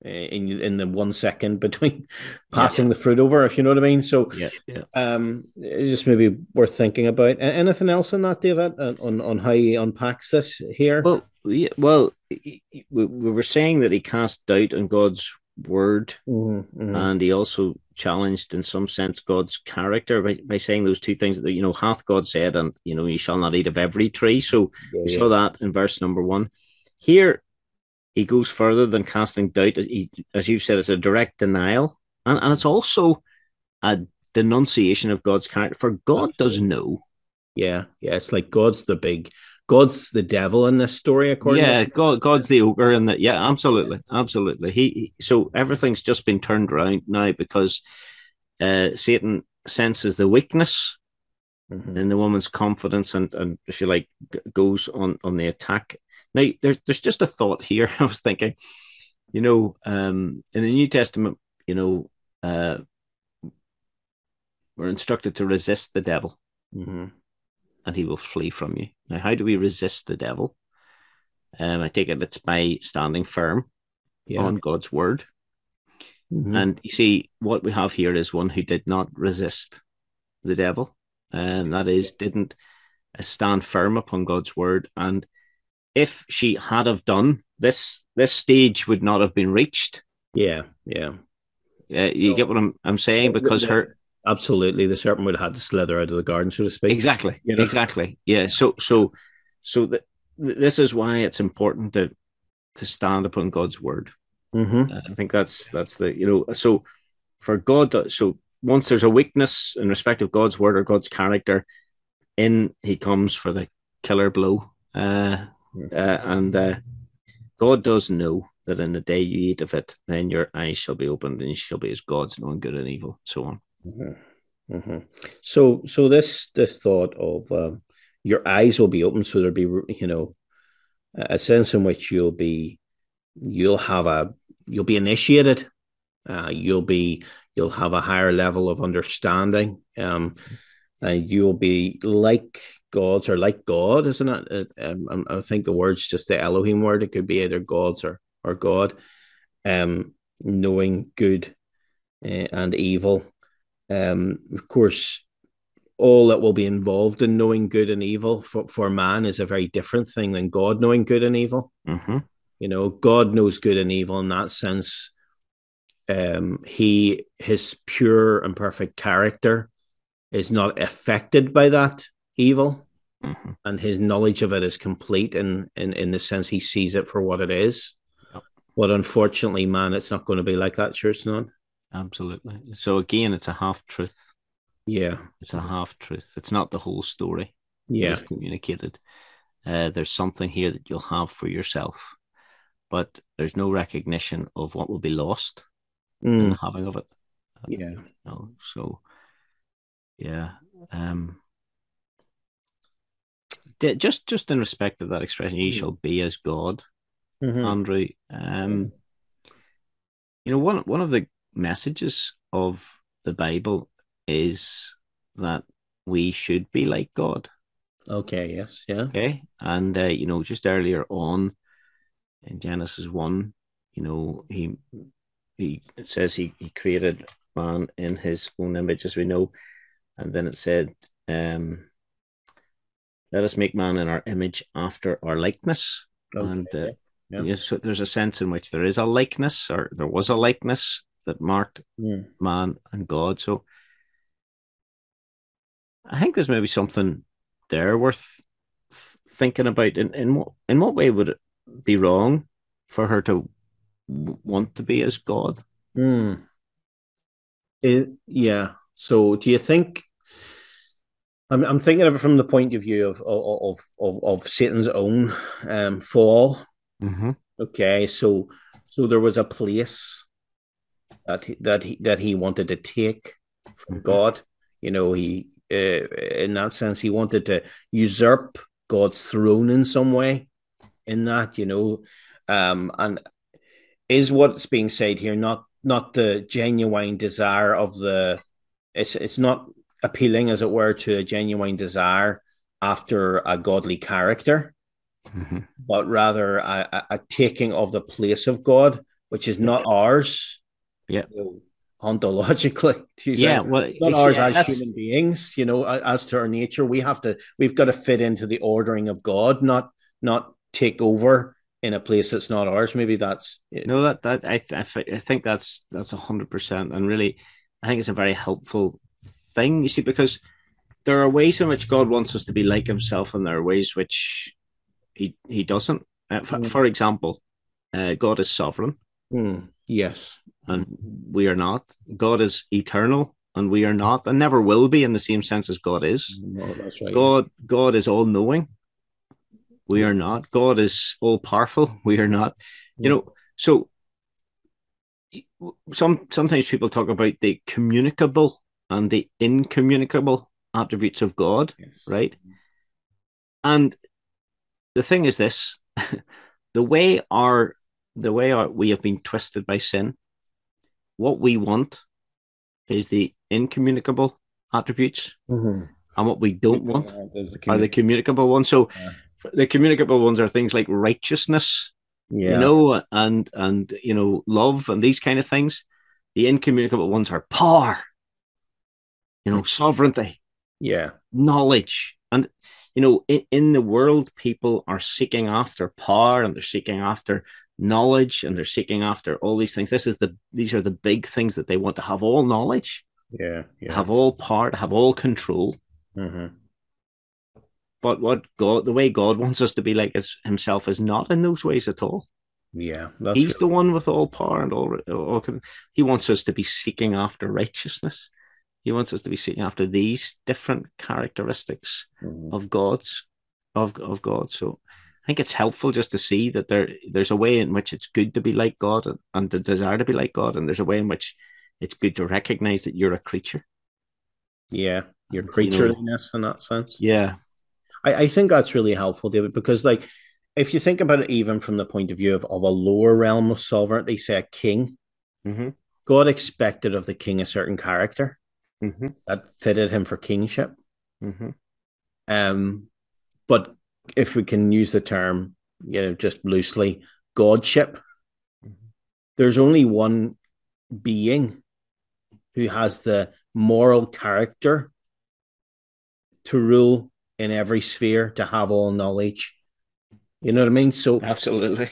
in in the one second between passing yeah. the fruit over, if you know what I mean. So, yeah, yeah. um, it's just maybe worth thinking about. Anything else on that, David, on on how he unpacks this here? Well, yeah, well, we, we were saying that he cast doubt on God's word, mm-hmm, mm-hmm. and he also challenged, in some sense, God's character by, by saying those two things that you know, hath God said, and you know, you shall not eat of every tree. So yeah, we saw that in verse number one. Here, he goes further than casting doubt. He, as you've said, it's a direct denial, and, and it's also a denunciation of God's character. For God does know. Yeah, yeah, it's like God's the big, God's the devil in this story. According, yeah, to- God, God's the ogre in that. Yeah, absolutely, absolutely. He, so everything's just been turned around now because uh, Satan senses the weakness mm-hmm. in the woman's confidence, and and if you like, goes on on the attack now, there's there's just a thought here. I was thinking, you know, um, in the New Testament, you know, uh, we're instructed to resist the devil, mm-hmm. and he will flee from you. Now, how do we resist the devil? Um, I take it it's by standing firm yeah. on God's word. Mm-hmm. And you see, what we have here is one who did not resist the devil, and that is didn't stand firm upon God's word and if she had have done this, this stage would not have been reached Yeah, yeah. Uh, you no. get what I'm I'm saying because her absolutely the serpent would have had to slither out of the garden, so to speak. Exactly, you know? exactly. Yeah. So so so that this is why it's important to to stand upon God's word. Mm-hmm. I think that's that's the you know so for God so once there's a weakness in respect of God's word or God's character, in He comes for the killer blow, uh, uh, and uh, God does know that in the day you eat of it, then your eyes shall be opened and you shall be as gods, knowing good and evil, so on. Mm-hmm. Mm-hmm. So, so this this thought of um, your eyes will be open, so there'll be you know a sense in which you'll be you'll have a you'll be initiated uh, you'll be you'll have a higher level of understanding um, and you'll be like gods or like god isn't it, um, i think the word's just the elohim word it could be either gods or or god um, knowing good uh, and evil um, of course all that will be involved in knowing good and evil for, for man is a very different thing than God knowing good and evil. Mm-hmm. You know, God knows good and evil in that sense. Um, he his pure and perfect character is not affected by that evil, mm-hmm. and his knowledge of it is complete in in in the sense he sees it for what it is. Yep. But unfortunately, man, it's not going to be like that. Sure, it's not. Absolutely. So again, it's a half truth. Yeah. It's a half truth. It's not the whole story. Yeah. It's communicated. Uh, there's something here that you'll have for yourself, but there's no recognition of what will be lost mm. in the having of it. Yeah. No, so, yeah. Um, just just in respect of that expression, "Ye mm. shall be as God," mm-hmm. Andrew. Um, you know, one one of the messages of the Bible is that we should be like God. Okay, yes, yeah. Okay. And, uh, you know, just earlier on in Genesis 1, you know, he, he it says he, he created man in his own image, as we know. And then it said, um, let us make man in our image after our likeness. Okay. And uh, yeah. Yeah. so there's a sense in which there is a likeness, or there was a likeness that marked yeah. man and God. So I think there's maybe something there worth thinking about. In in what in what way would it be wrong for her to want to be as God? Mm. It, yeah. So, do you think? I'm I'm thinking of it from the point of view of of of of Satan's own um, fall. Mm-hmm. Okay, so so there was a place that he, that he that he wanted to take from mm-hmm. God. You know, he uh, in that sense. He wanted to usurp God's throne in some way. In that, you know, um, and is what's being said here not not the genuine desire of the it's it's not appealing as it were to a genuine desire after a godly character mm-hmm. but rather a, a, taking of the place of god which is not ours yeah you know, ontologically. Yeah, well, not ours yeah, as human beings. You know, as to our nature, we have to we've got to fit into the ordering of God, not not take over in a place that's not ours. Maybe that's no that that I th- I think that's that's a hundred percent, and really, I think it's a very helpful thing. You see, because there are ways in which God wants us to be like Himself, and there are ways which He He doesn't. Uh, for, mm. for, example, uh, God is sovereign. Mm. Yes and we are not. God is eternal and we are not, and never will be in the same sense as God is. No, that's right. God, God is all knowing. We are not. God is all powerful. We are not. You know, so some sometimes people talk about the communicable and the incommunicable attributes of God, yes. right? And the thing is this the way our the way our, we have been twisted by sin what we want is the incommunicable attributes, mm-hmm. and what we don't want the are the communicable ones. So yeah. the communicable ones are things like righteousness, yeah. you know, and and you know love and these kind of things. The incommunicable ones are power, you know, sovereignty, yeah, knowledge, and you know, in, in the world, people are seeking after power and they're seeking after knowledge and they're seeking after all these things. This is the these are the big things that they want to have all knowledge, Yeah. Yeah. have all power, have all control. hmm But what God, the way God wants us to be like is Himself, is not in those ways at all. Yeah. That's He's the one with all power and all, all. He wants us to be seeking after righteousness. He wants us to be seeking after these different characteristics Mhm. of God's, of of God. So I think it's helpful just to see that there there's a way in which it's good to be like God and, and to desire to be like God, and there's a way in which it's good to recognize that you're a creature. Yeah. Your You know- creatureliness in that sense. Yeah, I, I think that's really helpful, David, because like if you think about it even from the point of view of, of a lower realm of sovereignty, say a king, mm-hmm. God expected of the king a certain character Mm-hmm. that fitted him for kingship. Mm-hmm. Um, but if we can use the term, you know, just loosely, godship, Mhm. there's only one being who has the moral character to rule in every sphere, to have all knowledge. You know what I mean? So absolutely.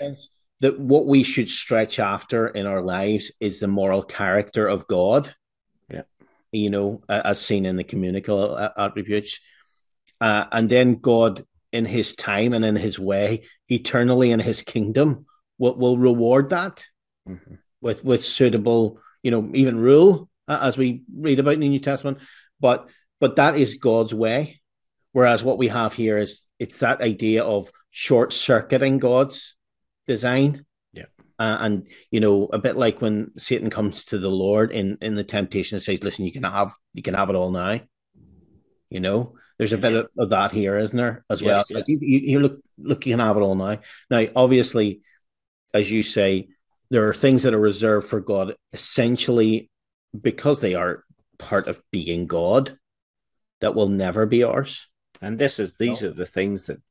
that what we should stretch after in our lives is the moral character of God. You know, as seen in the communicable attributes. Uh, and then God, in his time and in his way, eternally in his kingdom, will, will reward that Mhm. with, with suitable, you know, even rule, uh, as we read about in the New Testament. But but that is God's way. Whereas what we have here is it's that idea of short circuiting God's design. Uh, and you know, a bit like when Satan comes to the Lord in in the temptation and says, "Listen, you can have you can have it all now." You know, there's a bit of, of that here, isn't there, as Yeah, well? It's yeah. like you, you, you look look, you can have it all now. Now, obviously, as you say, there are things that are reserved for God, essentially because they are part of being God, that will never be ours. And this is these are the things that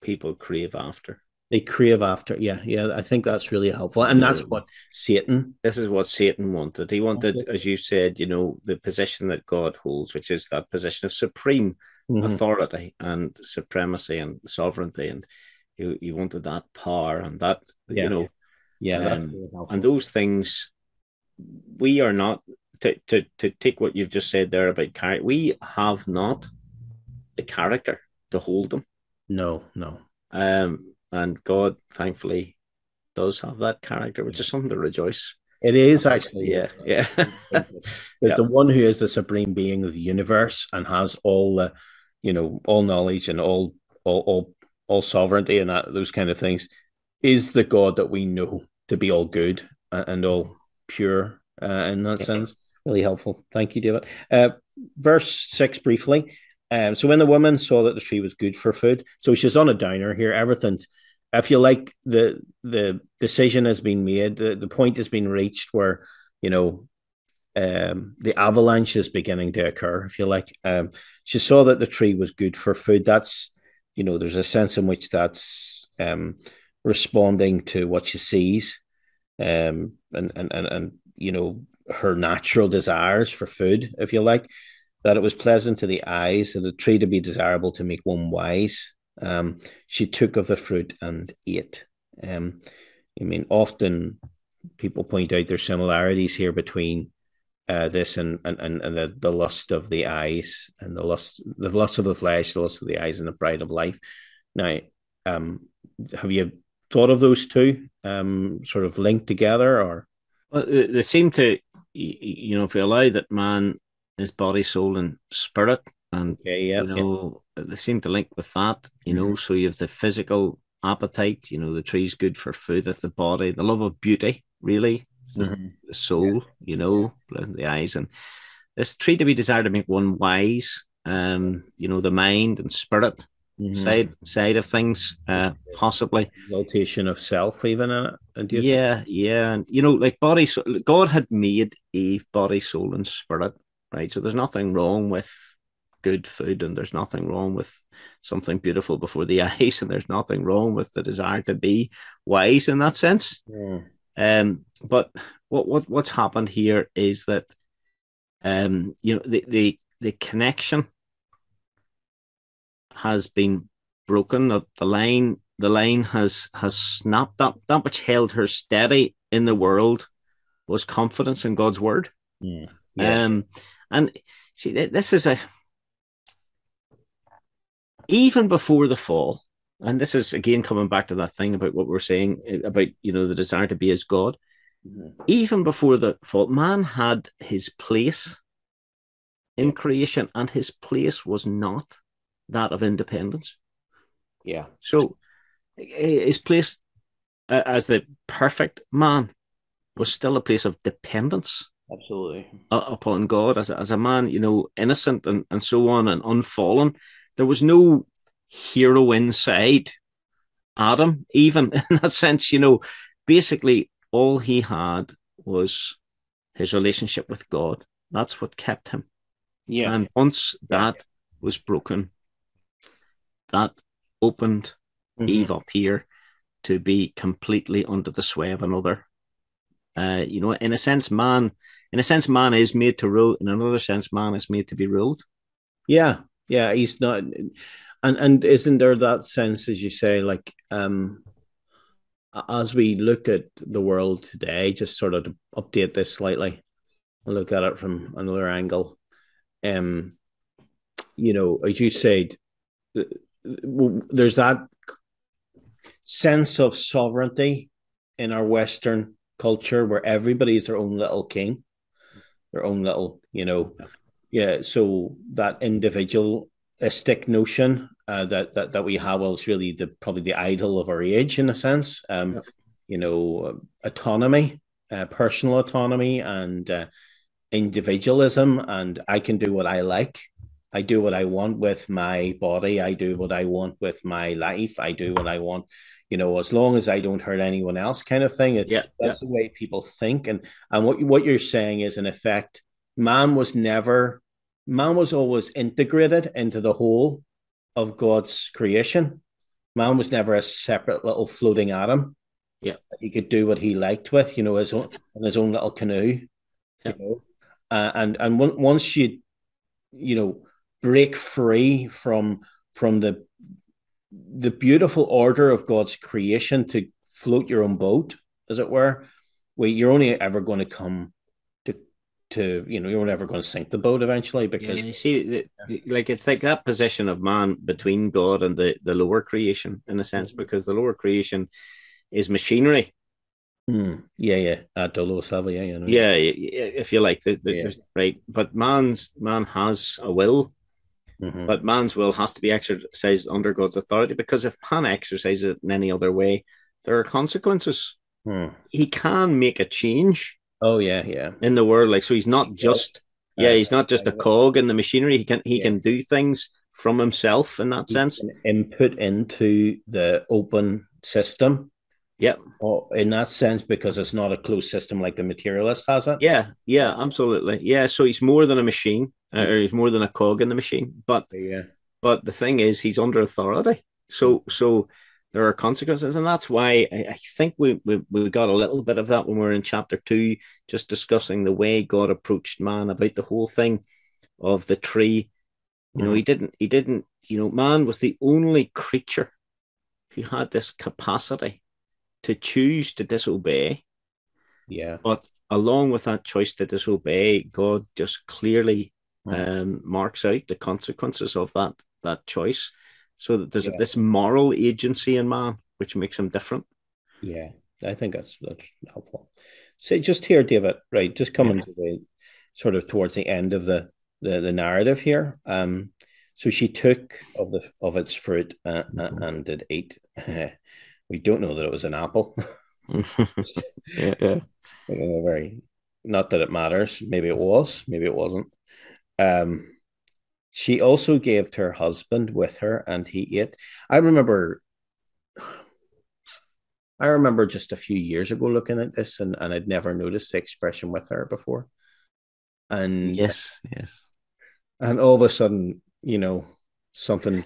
people crave after. They crave after, yeah, yeah. I think that's really helpful, and that's what Satan. This is what Satan wanted. He wanted, Okay. as you said, you know, the position that God holds, which is that position of supreme Mhm. authority and supremacy and sovereignty, and he, he wanted that power and that, Yeah. you know, Yeah, Um, really and those things we are not to to to take what you've just said there about character. We have not the character to hold them. no, no, Um, and God, thankfully, does have that character, which is something to rejoice. it is actually. Yeah, yeah. the, Yeah. the one who is the supreme being of the universe and has all the, you know, all knowledge and all all all, all sovereignty and that, those kind of things, is the God that we know to be all good and, all pure uh, in that Yeah. sense. Really helpful. Thank you, David. Uh, verse six briefly. Um, so when the woman saw that the tree was good for food, so she's on a downer here. Everything, if you like, the the decision has been made. The, the point has been reached where you know um, the avalanche is beginning to occur. If you like, um, she saw that the tree was good for food. That's you know, there's a sense in which that's um, responding to what she sees, um, and and and and you know her natural desires for food, if you like that it was pleasant to the eyes, and a tree to be desirable to make one wise. Um, she took of the fruit and ate. Um, I mean, often people point out there's similarities here between uh, this and and, and, and the, the lust of the eyes and the lust the lust of the flesh, the lust of the eyes, and the pride of life. Now, um, have you thought of those two um, sort of linked together, or Well, they seem to, you know, if we allow that man is body, soul, and spirit, and okay, yeah, you know, they seem to link with that. You know, so you have the physical appetite. You know, the tree's good for food. That's the body. The love of beauty, really, It's the, soul. You know, the eyes, and this tree to be desired to make one wise. Um, you know, the mind and spirit Mhm. side side of things, uh, possibly. exaltation of self, even in it. And do think- Yeah, yeah, and you know, like body, soul, God had made Eve body, soul, and spirit, right? So there's nothing wrong with good food, and there's nothing wrong with something beautiful before the eyes, and there's nothing wrong with the desire to be wise in that sense. Mm. Um, but what what what's happened here is that, um, you know, the the the connection has been broken. The, the line the line has has snapped. That that which held her steady in the world was confidence in God's word. Mm. Yeah. Um, and see, this is a even before the fall, and this is again coming back to that thing about what we're saying about you know the desire to be as God. Mm-hmm. Even before the fall, man had his place in creation, and his place was not that of independence. Yeah. So his place uh, as the perfect man was still a place of dependence. Absolutely. Upon God as a, as a man, you know, innocent and, and so on and unfallen. There was no hero inside Adam, even in that sense, you know, basically all he had was his relationship with God. That's what kept him. Yeah. And once that was broken, that opened mm-hmm. Eve up here to be completely under the sway of another. Uh, you know, in a sense, man, in a sense, man is made to rule. In another sense, man is made to be ruled. Yeah, yeah, he's not, and and isn't there that sense, as you say, like um, as we look at the world today, just sort of to update this slightly, and look at it from another angle. Um, you know, as you said, there's that sense of sovereignty in our Western culture where everybody's their own little king, their own little, you know, yeah. So that individualistic notion uh, that that that we have, well, it's really the probably the idol of our age in a sense. Um, yeah. you know, autonomy, uh, personal autonomy, and uh, individualism, and I can do what I like. I do what I want with my body. I do what I want with my life. I do what I want, you know, as long as I don't hurt anyone else, kind of thing. Yeah, that's yeah. the way people think. And and what what you're saying is, in effect, man was never, man was always integrated into the whole of God's creation. Man was never a separate little floating atom. Yeah, he could do what he liked with, you know, his own in his own little canoe. Yeah. You know, uh, and and once you, you know break free from from the the beautiful order of God's creation to float your own boat, as it were, where you're only ever going to come to to you know you're never going to sink the boat eventually because yeah, you see like it's like that position of man between God and the the lower creation in a sense mm-hmm. because the lower creation is machinery. Mm, yeah, yeah, at the lowest level, yeah, yeah, yeah. If you like, the, the, yeah. right. But man's man has a will, Mm-hmm. But man's will has to be exercised under God's authority because if man exercises it in any other way, there are consequences. Hmm. He can make a change. Oh yeah, yeah. In the world, like so, he's not just yeah, uh, he's not just a cog in the machinery. He can he yeah. can do things from himself in that he sense. input into the open system. Yeah. Oh, in that sense, because it's not a closed system like the materialist has it. Yeah, yeah, absolutely. Yeah. So he's more than a machine or he's more than a cog in the machine. But yeah, but the thing is, he's under authority. So so there are consequences, and that's why I, I think we, we we got a little bit of that when we are in chapter two, just discussing the way God approached man about the whole thing of the tree. You know, he mm-hmm. didn't he didn't. You know, man was the only creature who had this capacity to choose to disobey. Yeah. But along with that choice to disobey, God just clearly um, marks out the consequences of that that choice, so that there's yeah. this moral agency in man which makes him different. Yeah, I think that's that's helpful. So just here, David, right? Just coming yeah. to the sort of towards the end of the the, the narrative here. Um, so she took of the of its fruit uh, mm-hmm. and did eat. we don't know that it was an apple. yeah, yeah. Very. Not that it matters. Maybe it was. Maybe it wasn't. Um, she also gave to her husband with her, and he ate. I remember. I remember just a few years ago looking at this, and, and I'd never noticed the expression with her before. And yes, yes. And all of a sudden, you know, something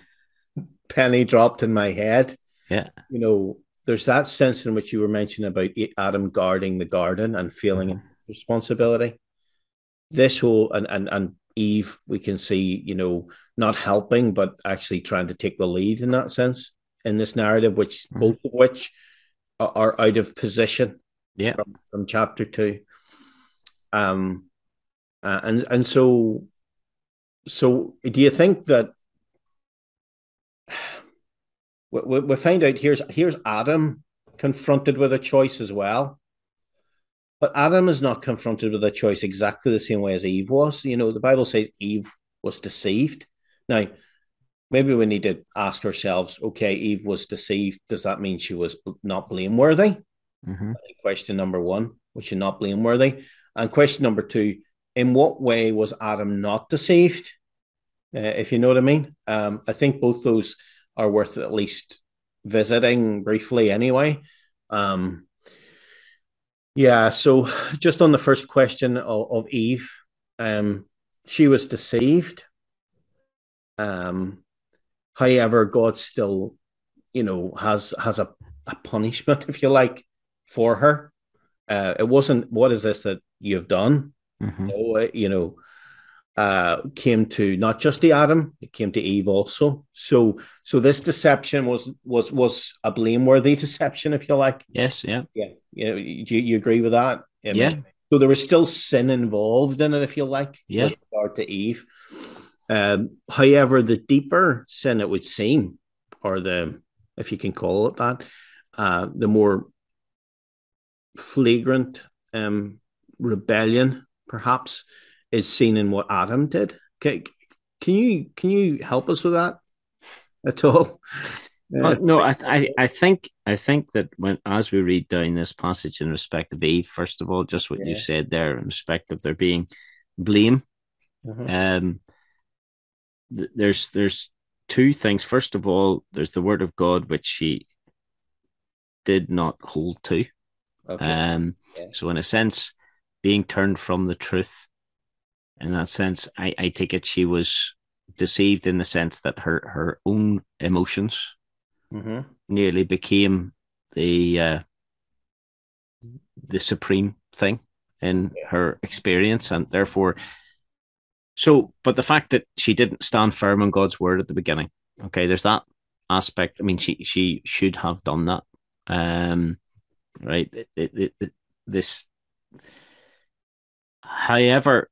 penny dropped in my head. Yeah. You know, there's that sense in which you were mentioning about Adam guarding the garden and feeling mm-hmm. responsibility. This whole and and and Eve, we can see, you know, not helping, but actually trying to take the lead in that sense in this narrative, which mm-hmm. both of which are, are, out of position. Yeah, from, from chapter two. Um, uh, and and so, so do you think that we, we find out here's here's Adam confronted with a choice as well. But Adam is not confronted with a choice exactly the same way as Eve was. You know, the Bible says Eve was deceived. Now, maybe we need to ask ourselves okay, Eve was deceived. Does that mean she was not blameworthy? Mm-hmm. Question number one was she not blameworthy? And question number two, in what way was Adam not deceived? Uh, if you know what I mean. Um, I think both those are worth at least visiting briefly anyway. Um, yeah, so just on the first question of, of Eve, um, she was deceived. Um, however, God still, you know, has has a, a punishment, if you like, for her. Uh, it wasn't what is this that you've done? Mm-hmm. No, you know, uh, came to not just the Adam, it came to Eve also. So, so this deception was was was a blameworthy deception, if you like. Yes, yeah, yeah. You know, you, you agree with that? I mean, yeah. So there was still sin involved in it, if you like. Yeah. With regard to Eve. Um, however, the deeper sin it would seem, or the if you can call it that, uh, the more flagrant um, rebellion, perhaps, is seen in what Adam did. Can, can you can you help us with that at all? Uh, no, I, I, I think I think that when as we read down this passage in respect of Eve, first of all, just what yeah. you said there in respect of there being blame, uh-huh. um, th- there's there's two things. First of all, there's the word of God which she did not hold to. Okay. Um, yeah. so in a sense, being turned from the truth in that sense. I, I take it she was deceived in the sense that her, her own emotions mm-hmm. nearly became the uh, the supreme thing in yeah. her experience, and therefore, so. But the fact that she didn't stand firm on God's word at the beginning, okay, there's that aspect. I mean, she she should have done that, um, right? It, it, it, this, however,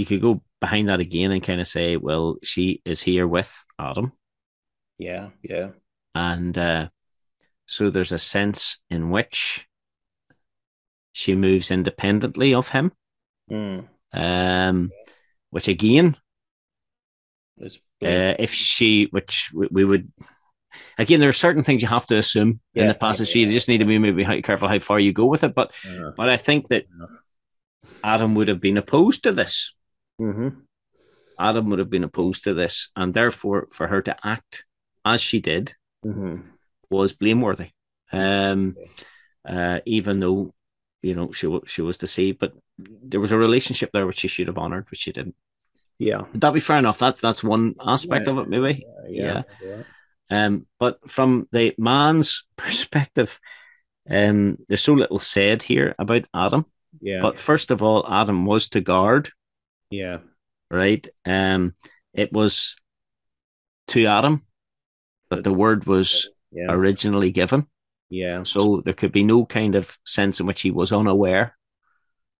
you could go behind that again and kind of say, well, she is here with Adam. Yeah, yeah. And uh, so there's a sense in which she moves independently of him. Mm. Um, which again, uh, if she, which we would, again, there are certain things you have to assume yeah, in the passage. Yeah, you just need to be maybe careful how far you go with it. But, but I think that Adam would have been opposed to this. Mm-hmm. Adam would have been opposed to this, and therefore, for her to act as she did mm-hmm. was blameworthy. Um, uh, even though you know she she was deceived, but there was a relationship there which she should have honored, which she didn't. Yeah, that'd that be fair enough. That's that's one aspect yeah. of it, maybe. Yeah, yeah. yeah. Um, but from the man's perspective, um, there's so little said here about Adam. Yeah. But first of all, Adam was to guard yeah. Right. Um, it was to Adam that the word was yeah. originally given. Yeah. So there could be no kind of sense in which he was unaware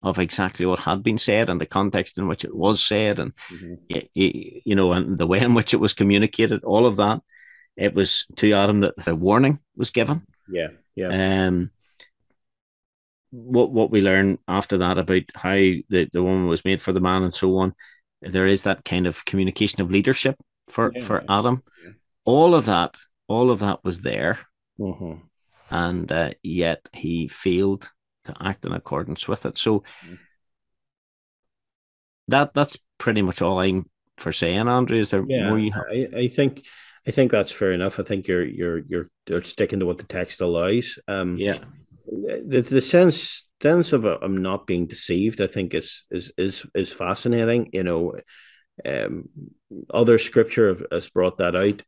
of exactly what had been said and the context in which it was said and mm-hmm. you, you know and the way in which it was communicated all of that it was to adam that the warning was given yeah yeah um what what we learn after that about how the, the woman was made for the man and so on, there is that kind of communication of leadership for yeah, for yeah, Adam. Yeah. All of that, all of that was there, mm-hmm. and uh, yet he failed to act in accordance with it. So mm-hmm. that that's pretty much all I'm for saying. Andrew, is there more you have? I, I think. I think that's fair enough. I think you're you're you're, you're sticking to what the text allows. Um, yeah, the, the sense sense of I'm not being deceived, I think is is is is fascinating. You know, um, other scripture has brought that out.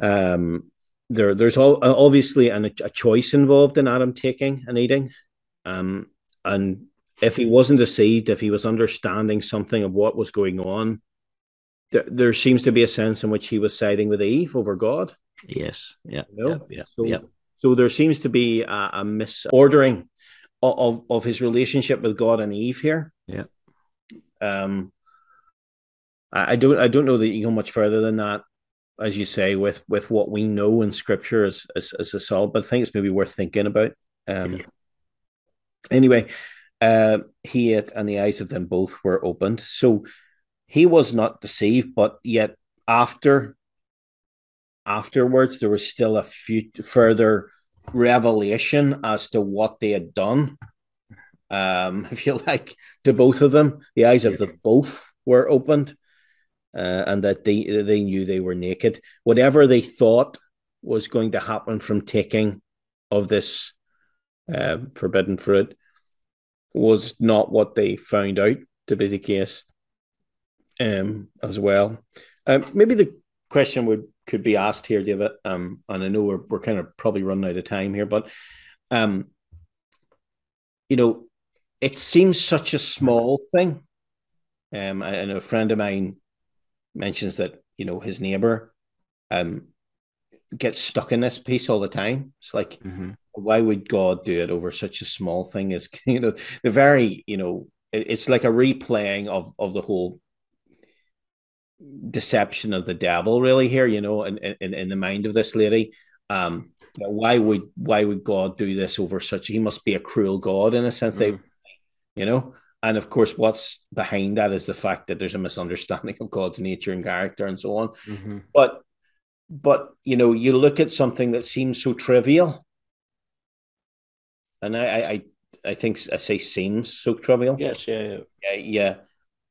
Um, there there's all, obviously an, a choice involved in Adam taking and eating, um, and if he wasn't deceived, if he was understanding something of what was going on, there, there seems to be a sense in which he was siding with Eve over God. Yes. Yeah. You know? Yeah. So, yeah. So there seems to be a, a misordering of, of, his relationship with God and Eve here. Yeah. Um, I, I don't I don't know that you go much further than that, as you say, with with what we know in Scripture as as, as a solid. But I think it's maybe worth thinking about. Um, Yeah. Anyway, uh, he it and the eyes of them both were opened. So he was not deceived, but yet after afterwards there was still a few further revelation as to what they had done. Um, if you like, to both of them, the eyes of the both were opened, uh, and that they they knew they were naked. Whatever they thought was going to happen from taking of this uh, forbidden fruit was not what they found out to be the case. Um, as well, um, maybe the question would could be asked here, David. Um, and I know we're we're kind of probably running out of time here, but um, you know, it seems such a small thing. Um, I, I know a friend of mine mentions that you know his neighbor um gets stuck in this piece all the time. It's like, Mhm. why would God do it over such a small thing? Is you know the very you know it- it's like a replaying of of the whole deception of the devil really here you know in in, in the mind of this lady um why would why would god do this over such he must be a cruel god in a sense they Mhm. you know and of course what's behind that is the fact that there's a misunderstanding of god's nature and character and so on Mhm. but but you know you look at something that seems so trivial and i i i I think i say seems so trivial Yes. Yeah. yeah. yeah, yeah.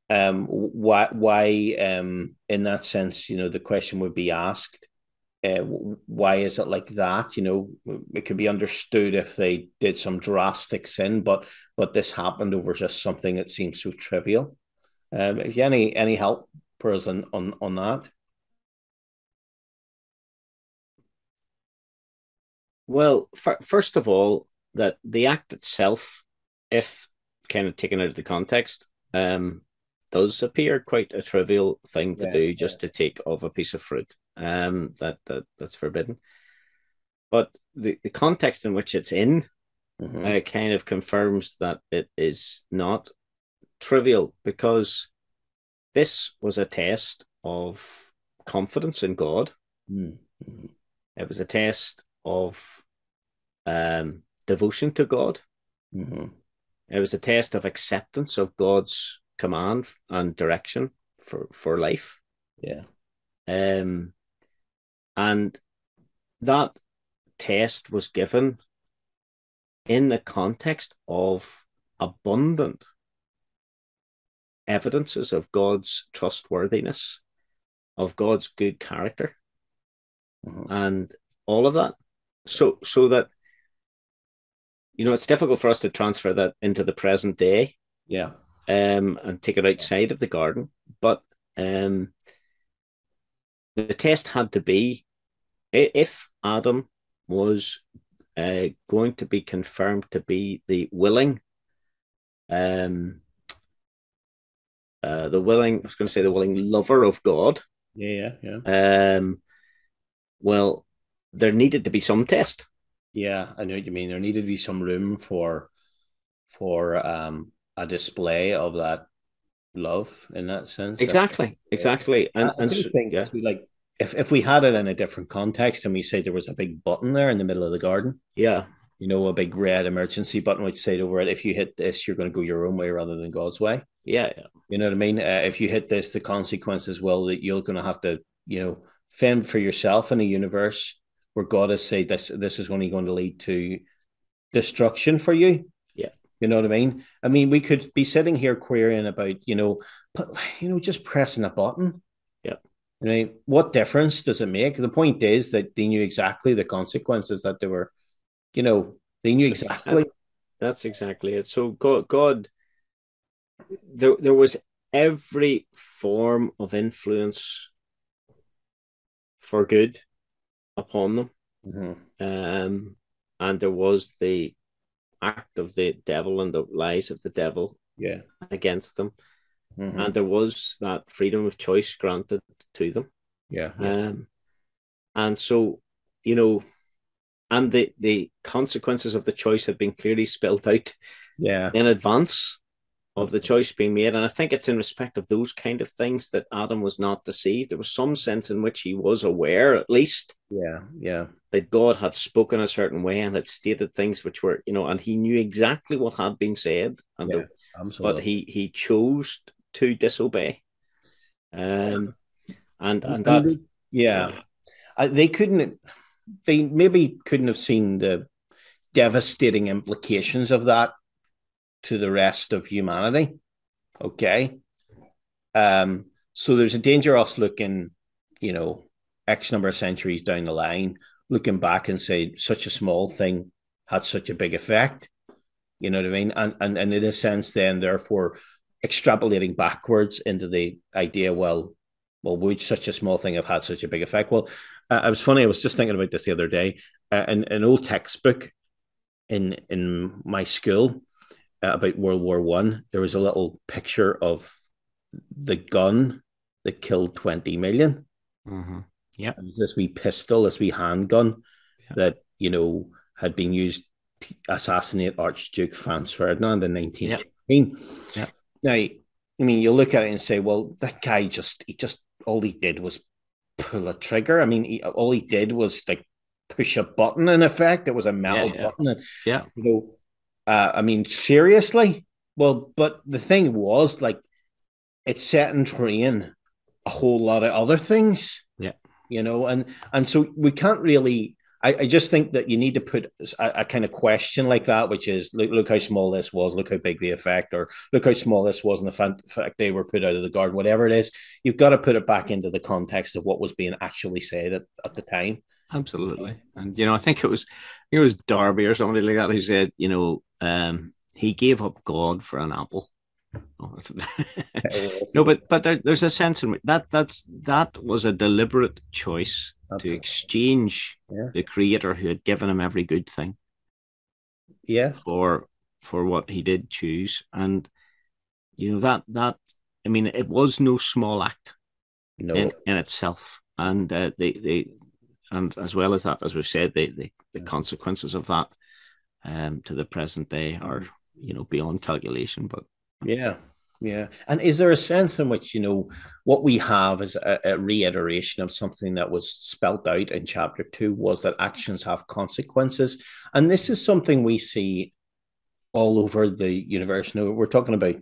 Um, why, why, um, in that sense, you know, the question would be asked, uh, why is it like that? You know, it could be understood if they did some drastic sin, but but this happened over just something that seems so trivial. Um, if you any any help for us on on on that? Well, fir- first of all, that the act itself, if kind of taken out of the context, um, does appear quite a trivial thing to Yeah, do, just to take off a piece of fruit, um, that that that's forbidden. But the, the context in which it's in Mhm. uh, kind of confirms that it is not trivial because this was a test of confidence in God. Mhm. Mhm. It was a test of um, devotion to God. Mhm. It was a test of acceptance of God's command and direction for, for life. Yeah. Um, and that test was given in the context of abundant evidences of God's trustworthiness, of God's good character, Mhm. and all of that. So, so that you know, it's difficult for us to transfer that into the present day Yeah. Um, and take it outside of the garden. But um, the test had to be if Adam was uh, going to be confirmed to be the willing, um, uh, the willing, I was going to say the willing lover of God. Yeah. Yeah. Yeah. Um, well, there needed to be some test. Yeah, I know what you mean. There needed to be some room for for um a display of that love in that sense. Exactly, exactly, and and so- think yeah, like if if we had it in a different context and we say there was a big button there in the middle of the garden, yeah, you know, a big red emergency button which said over it, if you hit this, you're going to go your own way rather than God's way. yeah, yeah. You know what I mean? Uh, if you hit this, the consequences will that you're going to have to, you know, fend for yourself in a universe where God has said this this is only going to lead to destruction for you. You know what I mean? I mean, we could be sitting here querying about, you know, but you know, just pressing a button. Yeah. I mean, what difference does it make? The point is that they knew exactly the consequences that they were, you know, they knew exactly. That's exactly it. So God, God, there there was every form of influence for good upon them, Mhm. um, and there was the act of the devil and the lies of the devil Yeah. against them, Mhm. and there was that freedom of choice granted to them. yeah. Yeah. Um, and so you know, and the the consequences of the choice had been clearly spelled out, yeah, in advance of the choice being made. And I think it's in respect of those kind of things that Adam was not deceived. There was some sense in which he was aware, at least. Yeah, yeah. That God had spoken a certain way and had stated things which were, you know, and he knew exactly what had been said. And yeah, the, but he he chose to disobey. Um and and, and that they, yeah. Uh, they couldn't they maybe couldn't have seen the devastating implications of that to the rest of humanity. Okay. Um, so there's a danger us looking, you know, X number of centuries down the line, looking back and say such a small thing had such a big effect. You know what I mean? And and, and in a sense, then therefore extrapolating backwards into the idea, well, well, would such a small thing have had such a big effect? Well, uh, it was funny. I was just thinking about this the other day. Uh, in an old textbook in in my school, about World War One, there was a little picture of the gun that killed twenty million. Mm-hmm. Yeah, it was this wee pistol, this wee handgun yeah. that you know had been used to assassinate Archduke Franz Ferdinand in nineteen fifteen. Yeah. Now, I mean, you look at it and say, well, that guy just he just all he did was pull a trigger. I mean, he, all he did was like push a button. In effect, it was a metal yeah, yeah. button. And, yeah, you know uh, I mean, seriously? Well, but the thing was, like, it set in train a whole lot of other things. Yeah. You know, and and so we can't really. I, I just think that you need to put a, a, kind of question like that, which is look, look how small this was, look how big the effect, or look how small this was, and the fact they were put out of the garden, whatever it is. You've got to put it back into the context of what was being actually said at, at the time. Absolutely, and you know, I think it was it was Darby or somebody like that who said, you know, um, he gave up God for an apple. no, but but there, there's a sense in that that's that was a deliberate choice Absolutely. to exchange yeah. the Creator who had given him every good thing, yeah, for for what he did choose, and you know that that I mean it was no small act, no, in, in itself, and uh, they they and as well as that, as we've said, the the, the consequences of that um, to the present day are you know beyond calculation. But yeah, yeah. And is there a sense in which you know what we have is a, a reiteration of something that was spelt out in chapter two was that actions have consequences, and this is something we see all over the universe. Now we're talking about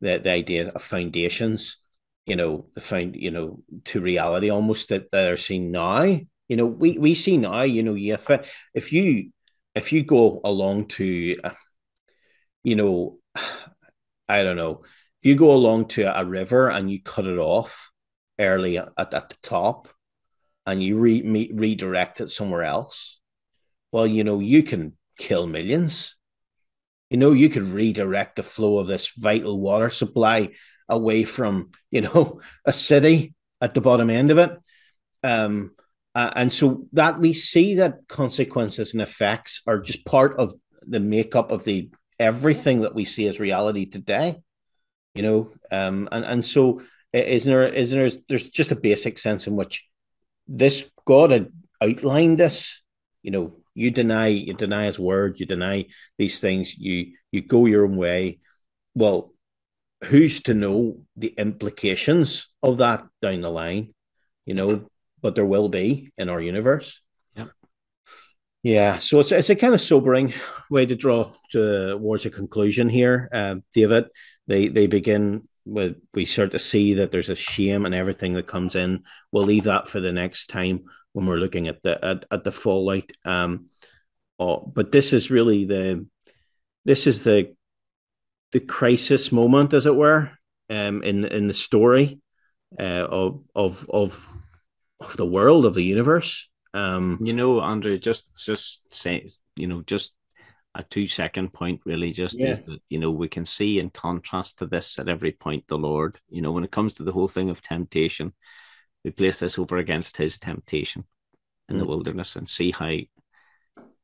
the the idea of foundations you know the found you know to reality almost that, that are seen now you know we we see now you know if if you if you go along to, you know, I don't know, if you go along to a river and you cut it off early at, at the top and you re- me, redirect it somewhere else, well, you know, you can kill millions. You know, you could redirect the flow of this vital water supply away from, you know, a city at the bottom end of it. Um, uh, and so that we see that consequences and effects are just part of the makeup of the everything that we see as reality today you know? Um and and so isn't there isn't there there's just a basic sense in which this god had outlined this you know you deny you deny his word you deny these things you you go your own way. Well who's to know the implications of that down the line you know but there will be in our universe. Yeah. Yeah. So it's it's a kind of sobering way to draw towards a conclusion here, uh, David. They they begin with we start to see that there's a shame and everything that comes in. We'll leave that for the next time when we're looking at the at, at the fallout. Um, oh, but this is really the this is the the crisis moment, as it were, um, in in the story uh, of of of of the world of the universe. Um, you know, Andrew, just just say, you know, just a two second point really just yeah. is that you know we can see in contrast to this at every point the Lord, you know, when it comes to the whole thing of temptation, we place this over against His temptation in mm. the wilderness and see how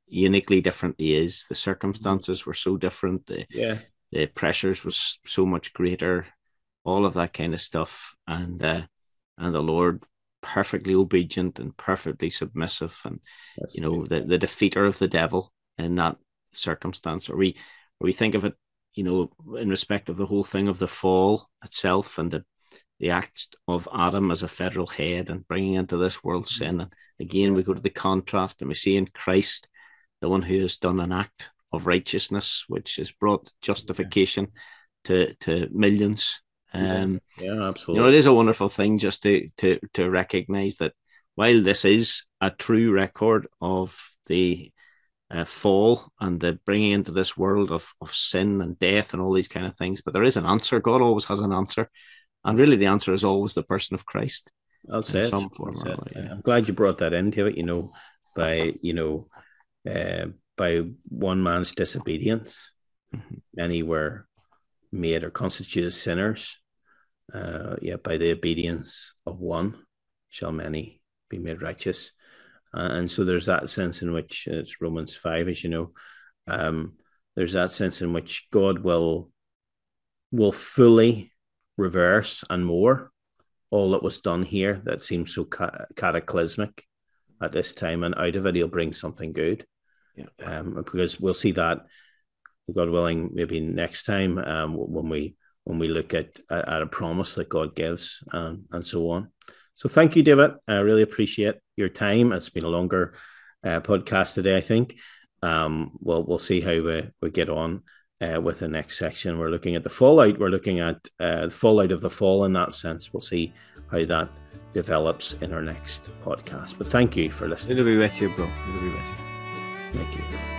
uniquely different He is. The circumstances were so different. The yeah. the pressures was so much greater. All of that kind of stuff, and uh, and the Lord perfectly obedient and perfectly submissive, and That's you know the the defeater of the devil in that circumstance. Or we or we think of it, you know, in respect of the whole thing of the fall itself and the the act of Adam as a federal head and bringing into this world mm-hmm. sin. And again, we go to the contrast and we see in Christ the one who has done an act of righteousness, which has brought justification to to millions. Um, yeah, absolutely. You know, it is a wonderful thing just to to to recognize that while this is a true record of the uh, fall and the bringing into this world of of sin and death and all these kind of things, but there is an answer. God always has an answer, and really the answer is always the person of Christ. I'll say it. it. Yeah. I'm glad you brought that into it. You know, by you know, uh, by one man's disobedience, mm-hmm. many were made or constituted sinners. Uh, yet by the obedience of one shall many be made righteous. Uh, and so there's that sense in which it's Romans 5, as you know, um, there's that sense in which God will will fully reverse and more all that was done here that seems so ca- cataclysmic at this time, and out of it he'll bring something good. Yeah. Um, because we'll see that God willing, maybe next time um, when we when we look at at a promise that God gives um, and so on. So thank you, David. I really appreciate your time. It's been a longer uh, podcast today, I think. Um, well, we'll see how we, we get on uh, with the next section. We're looking at the fallout. We're looking at uh, the fallout of the fall in that sense. We'll see how that develops in our next podcast. But thank you for listening. It'll be with you, bro. It'll be with you. Thank you.